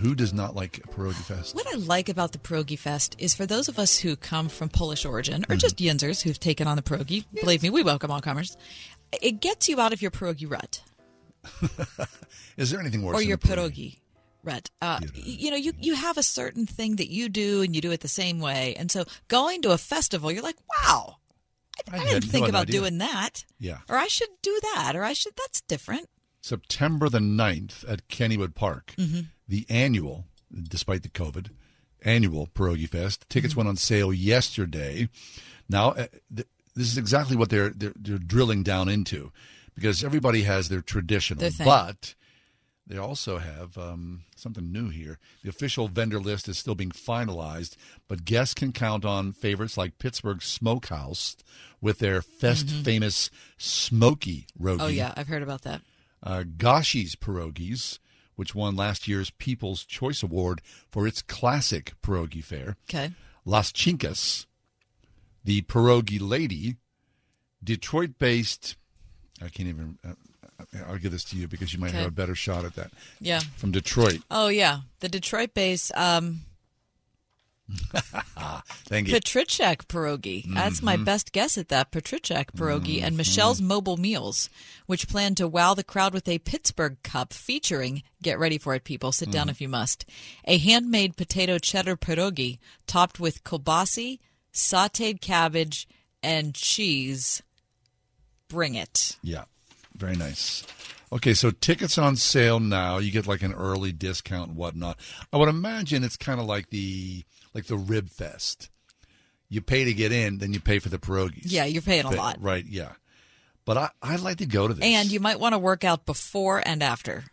Who does not like a pierogi fest?
What I like about the pierogi fest is for those of us who come from Polish origin or mm-hmm. just Yinzers who've taken on the pierogi. Yes. Believe me, we welcome all comers. It gets you out of your pierogi rut. [LAUGHS]
is there anything worse?
Or your pierogi rut. Uh, you know, you you have a certain thing that you do and you do it the same way, and so going to a festival, you're like, wow. I, I, I didn't think no about idea. doing that.
Yeah.
Or I should do that. Or I should, that's different.
September the 9th at Kennywood Park.
Mm-hmm
the annual, despite the COVID, annual Pierogi Fest. Tickets mm-hmm. went on sale yesterday. Now, uh, th- this is exactly what they're, they're, they're drilling down into, because everybody has their traditional, but they also have um, something new here. The official vendor list is still being finalized, but guests can count on favorites like Pittsburgh Smokehouse with their fest mm-hmm. famous smoky rogi.
Oh yeah, I've heard about that.
Uh, Gosia's pierogies which won last year's People's Choice Award for its classic pierogi fare.
Okay.
Las Chincas, the pierogi lady, Detroit based. I can't even. Uh, I'll give this to you because you might okay. have a better shot at that.
Yeah.
From Detroit.
Oh, yeah. The Detroit based. Um, [LAUGHS]
Thank you.
Petrichek pierogi. Mm-hmm. That's my best guess at that. Petrichek pierogi mm-hmm. and Michelle's Mobile Meals, which plan to wow the crowd with a Pittsburgh cup featuring, get ready for it, people, sit down mm-hmm. if you must, a handmade potato cheddar pierogi topped with kielbasa, sauteed cabbage, and cheese. Bring it.
Yeah, very nice. Okay, so tickets on sale now. You get like an early discount and whatnot. I would imagine it's kind of like the like the Rib Fest. You pay to get in, then you pay for the pierogies.
Yeah, you're paying a lot.
Right, yeah. But I, I'd like to go to this.
And you might want to work out before and after.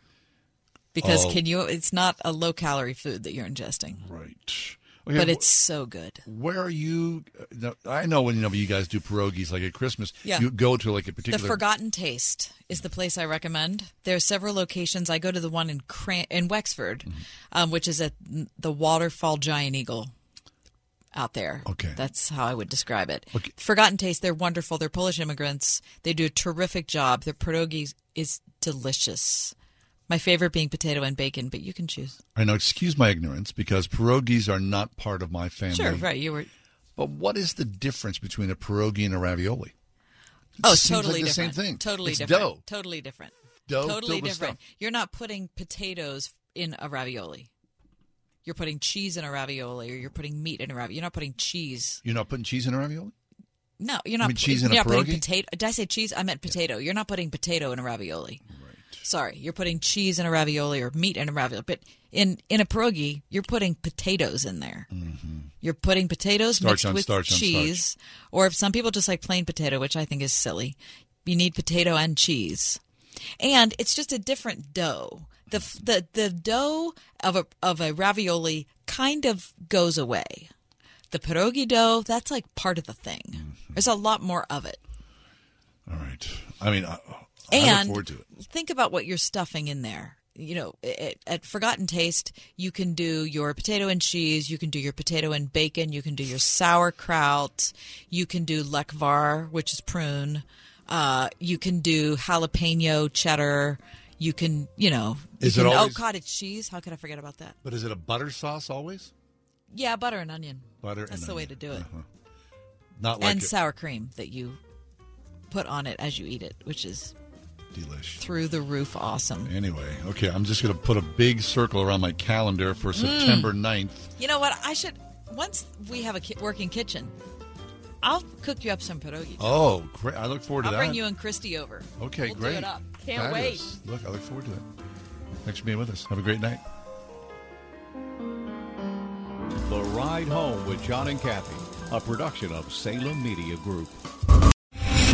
Because oh. can you it's not a low calorie food that you're ingesting.
Right.
Okay, but it's so good.
Where are you? I know when you know you guys do pierogies like at Christmas.
Yeah.
You go to like a particular.
The Forgotten Taste is the place I recommend. There are several locations. I go to the one in Cran- in Wexford, mm-hmm. um, which is at the Waterfall Giant Eagle out there.
Okay.
That's how I would describe it.
Okay.
Forgotten Taste, they're wonderful. They're Polish immigrants. They do a terrific job. Their pierogi is delicious. My favorite being potato and bacon, but you can choose.
I know. Excuse my ignorance because pierogies are not part of my family.
Sure, right. You were.
But what is the difference between a pierogi and a ravioli? Oh, it
Oh, totally
like the
different.
same thing.
Totally
it's
different.
dough.
Totally different.
Dough
totally different. You're not putting potatoes in a ravioli. You're putting cheese in a ravioli, or you're putting meat in a ravioli. You're not putting cheese.
You're not putting cheese in a ravioli?
No, you're not.
mean cheese in a pierogi?
potato. Did I say cheese? I meant potato. You're not putting potato in a ravioli. Sorry, you're putting cheese in a ravioli or meat in a ravioli. But in in a pierogi, you're putting potatoes in there. You're putting potatoes
Starch
mixed with
starch
cheese, or if some people just like plain potato, which I think is silly. You need potato and cheese, and it's just a different dough. the the The dough of a of a ravioli kind of goes away. The pierogi dough, that's like part of the thing.
Mm-hmm.
There's a lot more of it.
All right. I mean, I
and
look forward to it.
think about what you're stuffing in there. You know, at, at Forgotten Taste, you can do your potato and cheese, you can do your potato and bacon, you can do your sauerkraut, you can do lekvar, which is prune, uh, you can do jalapeno cheddar, you can, you know, you
Is it
can,
always-
oh cottage cheese. How could I forget about that?
But is it a butter sauce always?
Yeah, butter and onion.
Butter
That's the way to do it.
Uh-huh. Not like
and
it-
sour cream that you put on it as you eat it, which is
delish.
through the roof awesome.
Anyway, okay, I'm just going to put a big circle around my calendar for
Mm.
September 9th.
You know what? I should once we have a ki- working kitchen, I'll cook you up some pierogi.
Oh, great. I look forward to that.
I'll bring you and Christy over.
Okay,
we'll
great.
Do it up. Can't
Fabulous. Look, I look forward to it. Thanks for being with us. Have a great night.
The Ride Home with John and Kathy, a production of Salem Media Group.